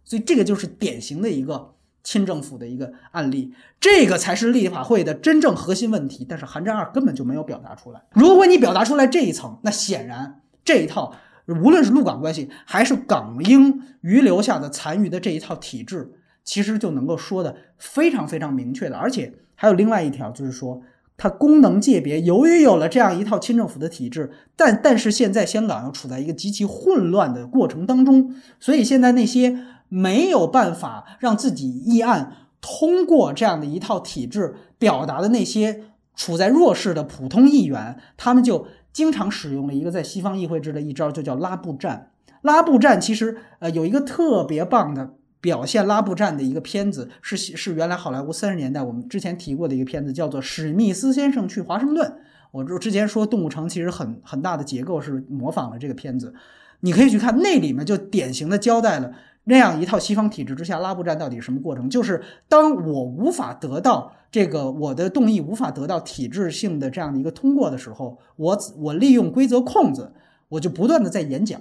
所以这个就是典型的一个亲政府的一个案例，这个才是立法会的真正核心问题。但是韩战二根本就没有表达出来。如果你表达出来这一层，那显然这一套无论是陆港关系还是港英余留下的残余的这一套体制，其实就能够说的非常非常明确的，而且。还有另外一条，就是说，它功能界别由于有了这样一套亲政府的体制，但但是现在香港又处在一个极其混乱的过程当中，所以现在那些没有办法让自己议案通过这样的一套体制表达的那些处在弱势的普通议员，他们就经常使用了一个在西方议会制的一招，就叫拉布战。拉布战其实呃有一个特别棒的。表现拉布战的一个片子是是原来好莱坞三十年代我们之前提过的一个片子，叫做《史密斯先生去华盛顿》。我之前说《动物城》其实很很大的结构是模仿了这个片子，你可以去看那里面就典型的交代了那样一套西方体制之下拉布战到底什么过程。就是当我无法得到这个我的动议无法得到体制性的这样的一个通过的时候，我我利用规则空子，我就不断的在演讲。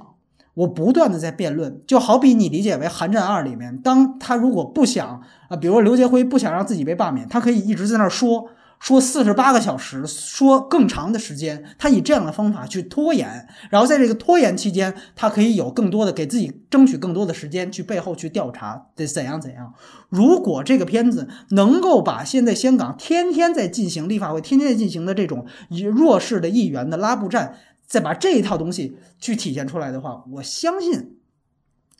我不断的在辩论，就好比你理解为《寒战二》里面，当他如果不想啊，比如说刘杰辉不想让自己被罢免，他可以一直在那儿说说四十八个小时，说更长的时间，他以这样的方法去拖延，然后在这个拖延期间，他可以有更多的给自己争取更多的时间去背后去调查得怎样怎样。如果这个片子能够把现在香港天天在进行立法会天天在进行的这种以弱势的议员的拉布战。再把这一套东西去体现出来的话，我相信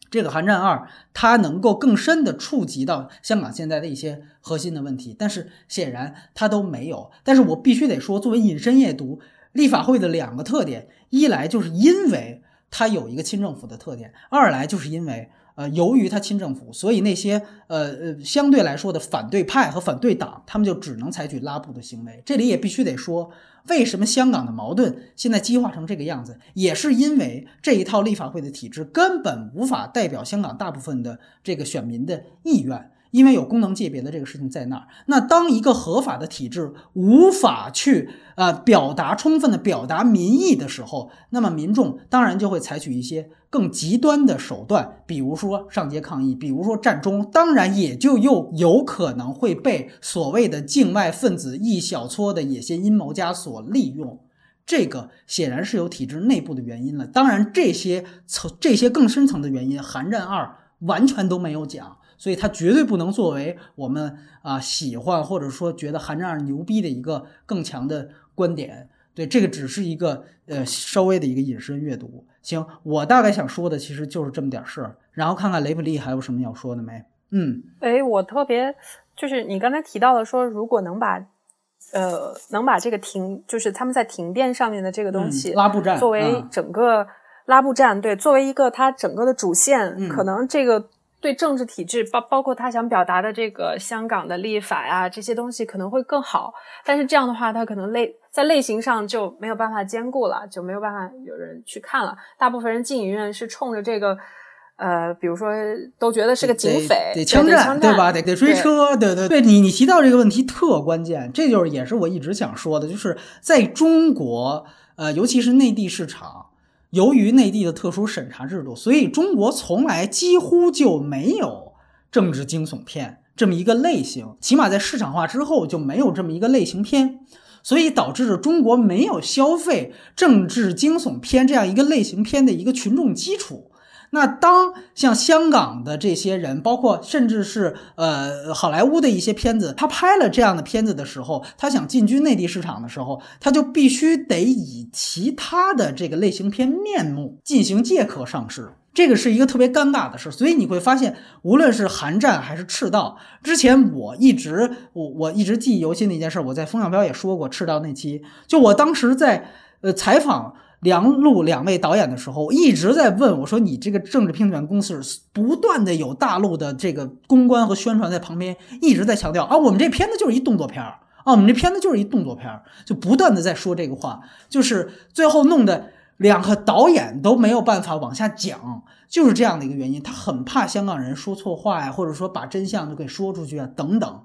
这个《寒战二》它能够更深的触及到香港现在的一些核心的问题，但是显然它都没有。但是我必须得说，作为隐身夜读，立法会的两个特点：一来就是因为它有一个亲政府的特点；二来就是因为。呃，由于他亲政府，所以那些呃呃相对来说的反对派和反对党，他们就只能采取拉布的行为。这里也必须得说，为什么香港的矛盾现在激化成这个样子，也是因为这一套立法会的体制根本无法代表香港大部分的这个选民的意愿。因为有功能界别的这个事情在那儿，那当一个合法的体制无法去呃表达充分的表达民意的时候，那么民众当然就会采取一些更极端的手段，比如说上街抗议，比如说占中，当然也就又有可能会被所谓的境外分子一小撮的野心阴谋家所利用。这个显然是有体制内部的原因了。当然，这些层这些更深层的原因，韩战二完全都没有讲。所以它绝对不能作为我们啊喜欢或者说觉得韩战二牛逼的一个更强的观点。对，这个只是一个呃稍微的一个隐身阅读。行，我大概想说的其实就是这么点事儿。然后看看雷普利还有什么要说的没？嗯，哎，我特别就是你刚才提到了说，如果能把呃能把这个停，就是他们在停电上面的这个东西拉布战作为整个拉布战，对，作为一个它整个的主线，可能这个。对政治体制，包包括他想表达的这个香港的立法呀，这些东西可能会更好。但是这样的话，他可能类在类型上就没有办法兼顾了，就没有办法有人去看了。大部分人进影院是冲着这个，呃，比如说都觉得是个警匪、得枪战，对吧？得得追车，对对对。你你提到这个问题特关键，这就是也是我一直想说的，就是在中国，呃，尤其是内地市场。由于内地的特殊审查制度，所以中国从来几乎就没有政治惊悚片这么一个类型，起码在市场化之后就没有这么一个类型片，所以导致着中国没有消费政治惊悚片这样一个类型片的一个群众基础。那当像香港的这些人，包括甚至是呃好莱坞的一些片子，他拍了这样的片子的时候，他想进军内地市场的时候，他就必须得以其他的这个类型片面目进行借壳上市，这个是一个特别尴尬的事。所以你会发现，无论是寒战还是赤道，之前我一直我我一直记忆犹新的一件事，我在风向标也说过赤道那期，就我当时在呃采访。梁陆两位导演的时候，一直在问我说：“你这个政治评选公司不断的有大陆的这个公关和宣传在旁边一直在强调啊，我们这片子就是一动作片啊，我们这片子就是一动作片，就不断的在说这个话，就是最后弄得两个导演都没有办法往下讲，就是这样的一个原因。他很怕香港人说错话呀，或者说把真相就给说出去啊，等等。”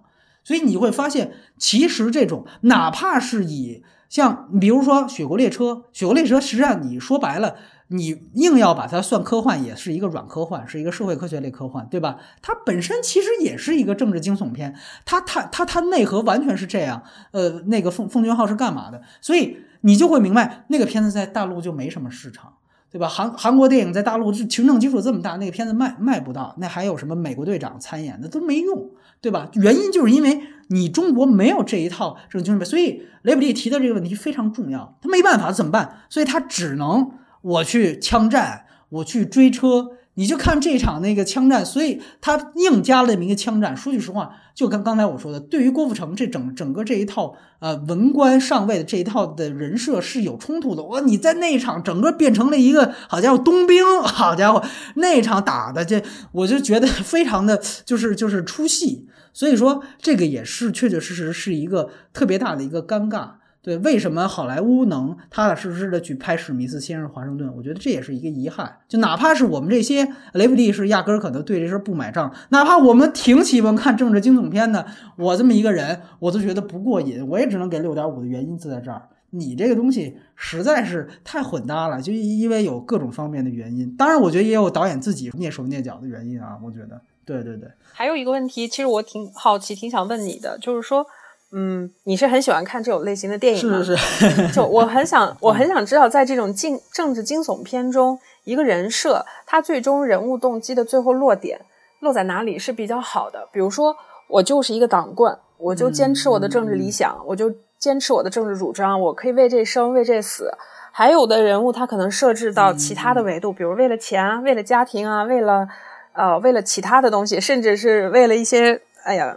所以你会发现，其实这种哪怕是以像比如说《雪国列车》，《雪国列车》实际上你说白了。你硬要把它算科幻，也是一个软科幻，是一个社会科学类科幻，对吧？它本身其实也是一个政治惊悚片，它它它它内核完全是这样。呃，那个奉奉俊昊是干嘛的？所以你就会明白，那个片子在大陆就没什么市场，对吧？韩韩国电影在大陆这群众基础这么大，那个片子卖卖不到。那还有什么美国队长参演的都没用，对吧？原因就是因为你中国没有这一套这种精神，所以雷普利提的这个问题非常重要。他没办法怎么办？所以他只能。我去枪战，我去追车，你就看这场那个枪战，所以他硬加了这么一个枪战。说句实话，就跟刚才我说的，对于郭富城这整整个这一套呃文官上位的这一套的人设是有冲突的。我你在那一场整个变成了一个好家伙冬兵，好家伙那一场打的这，我就觉得非常的就是就是出戏。所以说这个也是确确实实是一个特别大的一个尴尬。对，为什么好莱坞能踏踏实实的去拍《史密斯先生华盛顿》？我觉得这也是一个遗憾。就哪怕是我们这些雷布利是压根儿可能对这事不买账，哪怕我们挺喜欢看政治惊悚片的，我这么一个人，我都觉得不过瘾。我也只能给六点五的原因就在这儿。你这个东西实在是太混搭了，就因为有各种方面的原因。当然，我觉得也有导演自己蹑手蹑脚的原因啊。我觉得，对对对。还有一个问题，其实我挺好奇，挺想问你的，就是说。嗯，你是很喜欢看这种类型的电影吗？是是是。就我很想，我很想知道，在这种惊政治惊悚片中，一个人设他最终人物动机的最后落点落在哪里是比较好的？比如说，我就是一个党棍，我就坚持我的政治理想，我就坚持我的政治主张，我可以为这生为这死。还有的人物，他可能设置到其他的维度，比如为了钱啊，为了家庭啊，为了呃，为了其他的东西，甚至是为了一些，哎呀。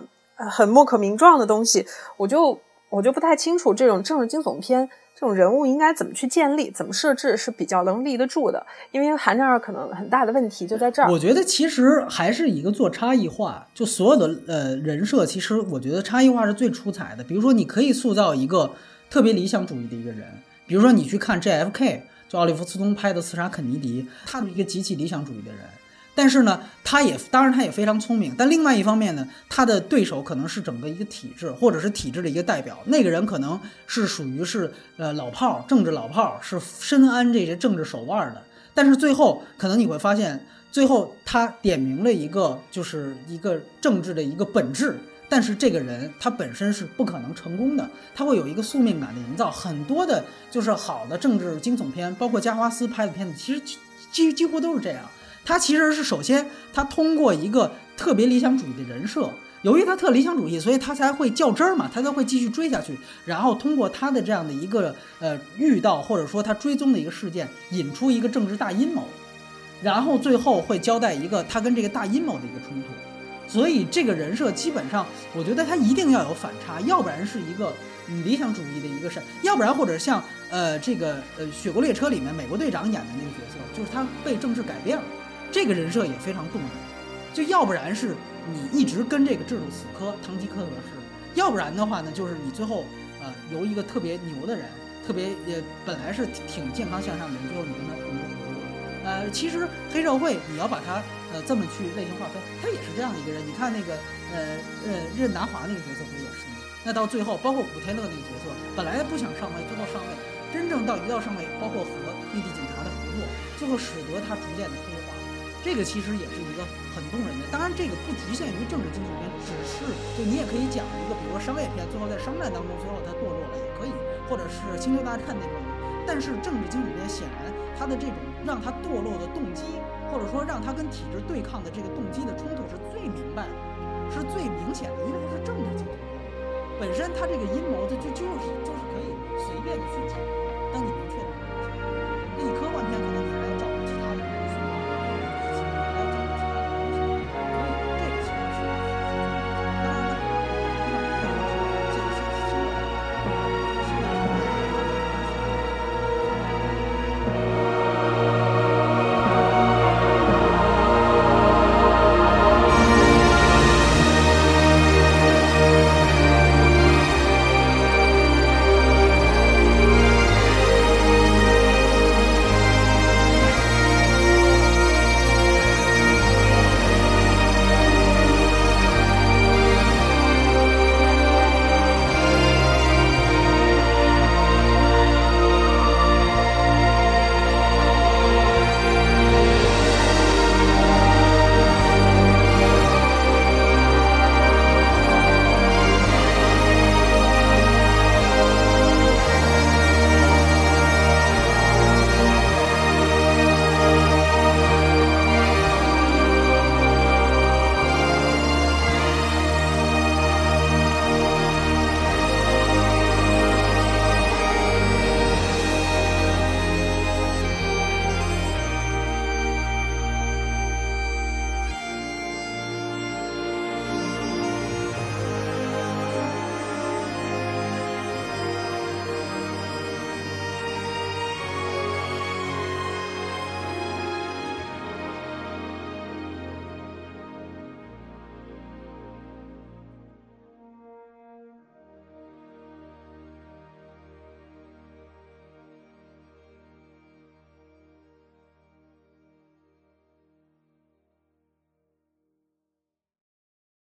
很莫可名状的东西，我就我就不太清楚这种政治惊悚片这种人物应该怎么去建立，怎么设置是比较能立得住的。因为《寒战二》可能很大的问题就在这儿。我觉得其实还是一个做差异化，就所有的呃人设，其实我觉得差异化是最出彩的。比如说，你可以塑造一个特别理想主义的一个人，比如说你去看 J.F.K，就奥利弗·斯通拍的《刺杀肯尼迪》，他是一个极其理想主义的人。但是呢，他也当然他也非常聪明，但另外一方面呢，他的对手可能是整个一个体制，或者是体制的一个代表。那个人可能是属于是呃老炮儿，政治老炮儿，是深谙这些政治手腕的。但是最后可能你会发现，最后他点明了一个就是一个政治的一个本质。但是这个人他本身是不可能成功的，他会有一个宿命感的营造。很多的就是好的政治惊悚片，包括加华斯拍的片子，其实几几乎都是这样。他其实是首先，他通过一个特别理想主义的人设，由于他特理想主义，所以他才会较真儿嘛，他才会继续追下去。然后通过他的这样的一个呃遇到或者说他追踪的一个事件，引出一个政治大阴谋，然后最后会交代一个他跟这个大阴谋的一个冲突。所以这个人设基本上，我觉得他一定要有反差，要不然是一个理想主义的一个事，要不然或者像呃这个呃《雪国列车》里面美国队长演的那个角色，就是他被政治改变了。这个人设也非常动人，就要不然是你一直跟这个制度死磕，堂吉诃德式；要不然的话呢，就是你最后呃由一个特别牛的人，特别也本来是挺健康向上的人，最后你跟他同流合污。呃，其实黑社会你要把他呃这么去类型划分，他也是这样的一个人。你看那个呃呃任达华那个角色不也是吗？那到最后，包括古天乐那个角色，本来不想上位，最后上位，真正到一到上位，包括和内地警察的合作，最后使得他逐渐的。这个其实也是一个很动人的，当然这个不局限于政治惊悚片，只是就你也可以讲一个，比如说商业片，最后在商战当中，最后他堕落了也可以，或者是星球大战那种。但是政治惊悚片显然他的这种让他堕落的动机，或者说让他跟体制对抗的这个动机的冲突是最明白的，是最明显的，因为它是政治惊悚片，本身他这个阴谋，它就就是就是可以随便的去讲，当你明确的，那一科。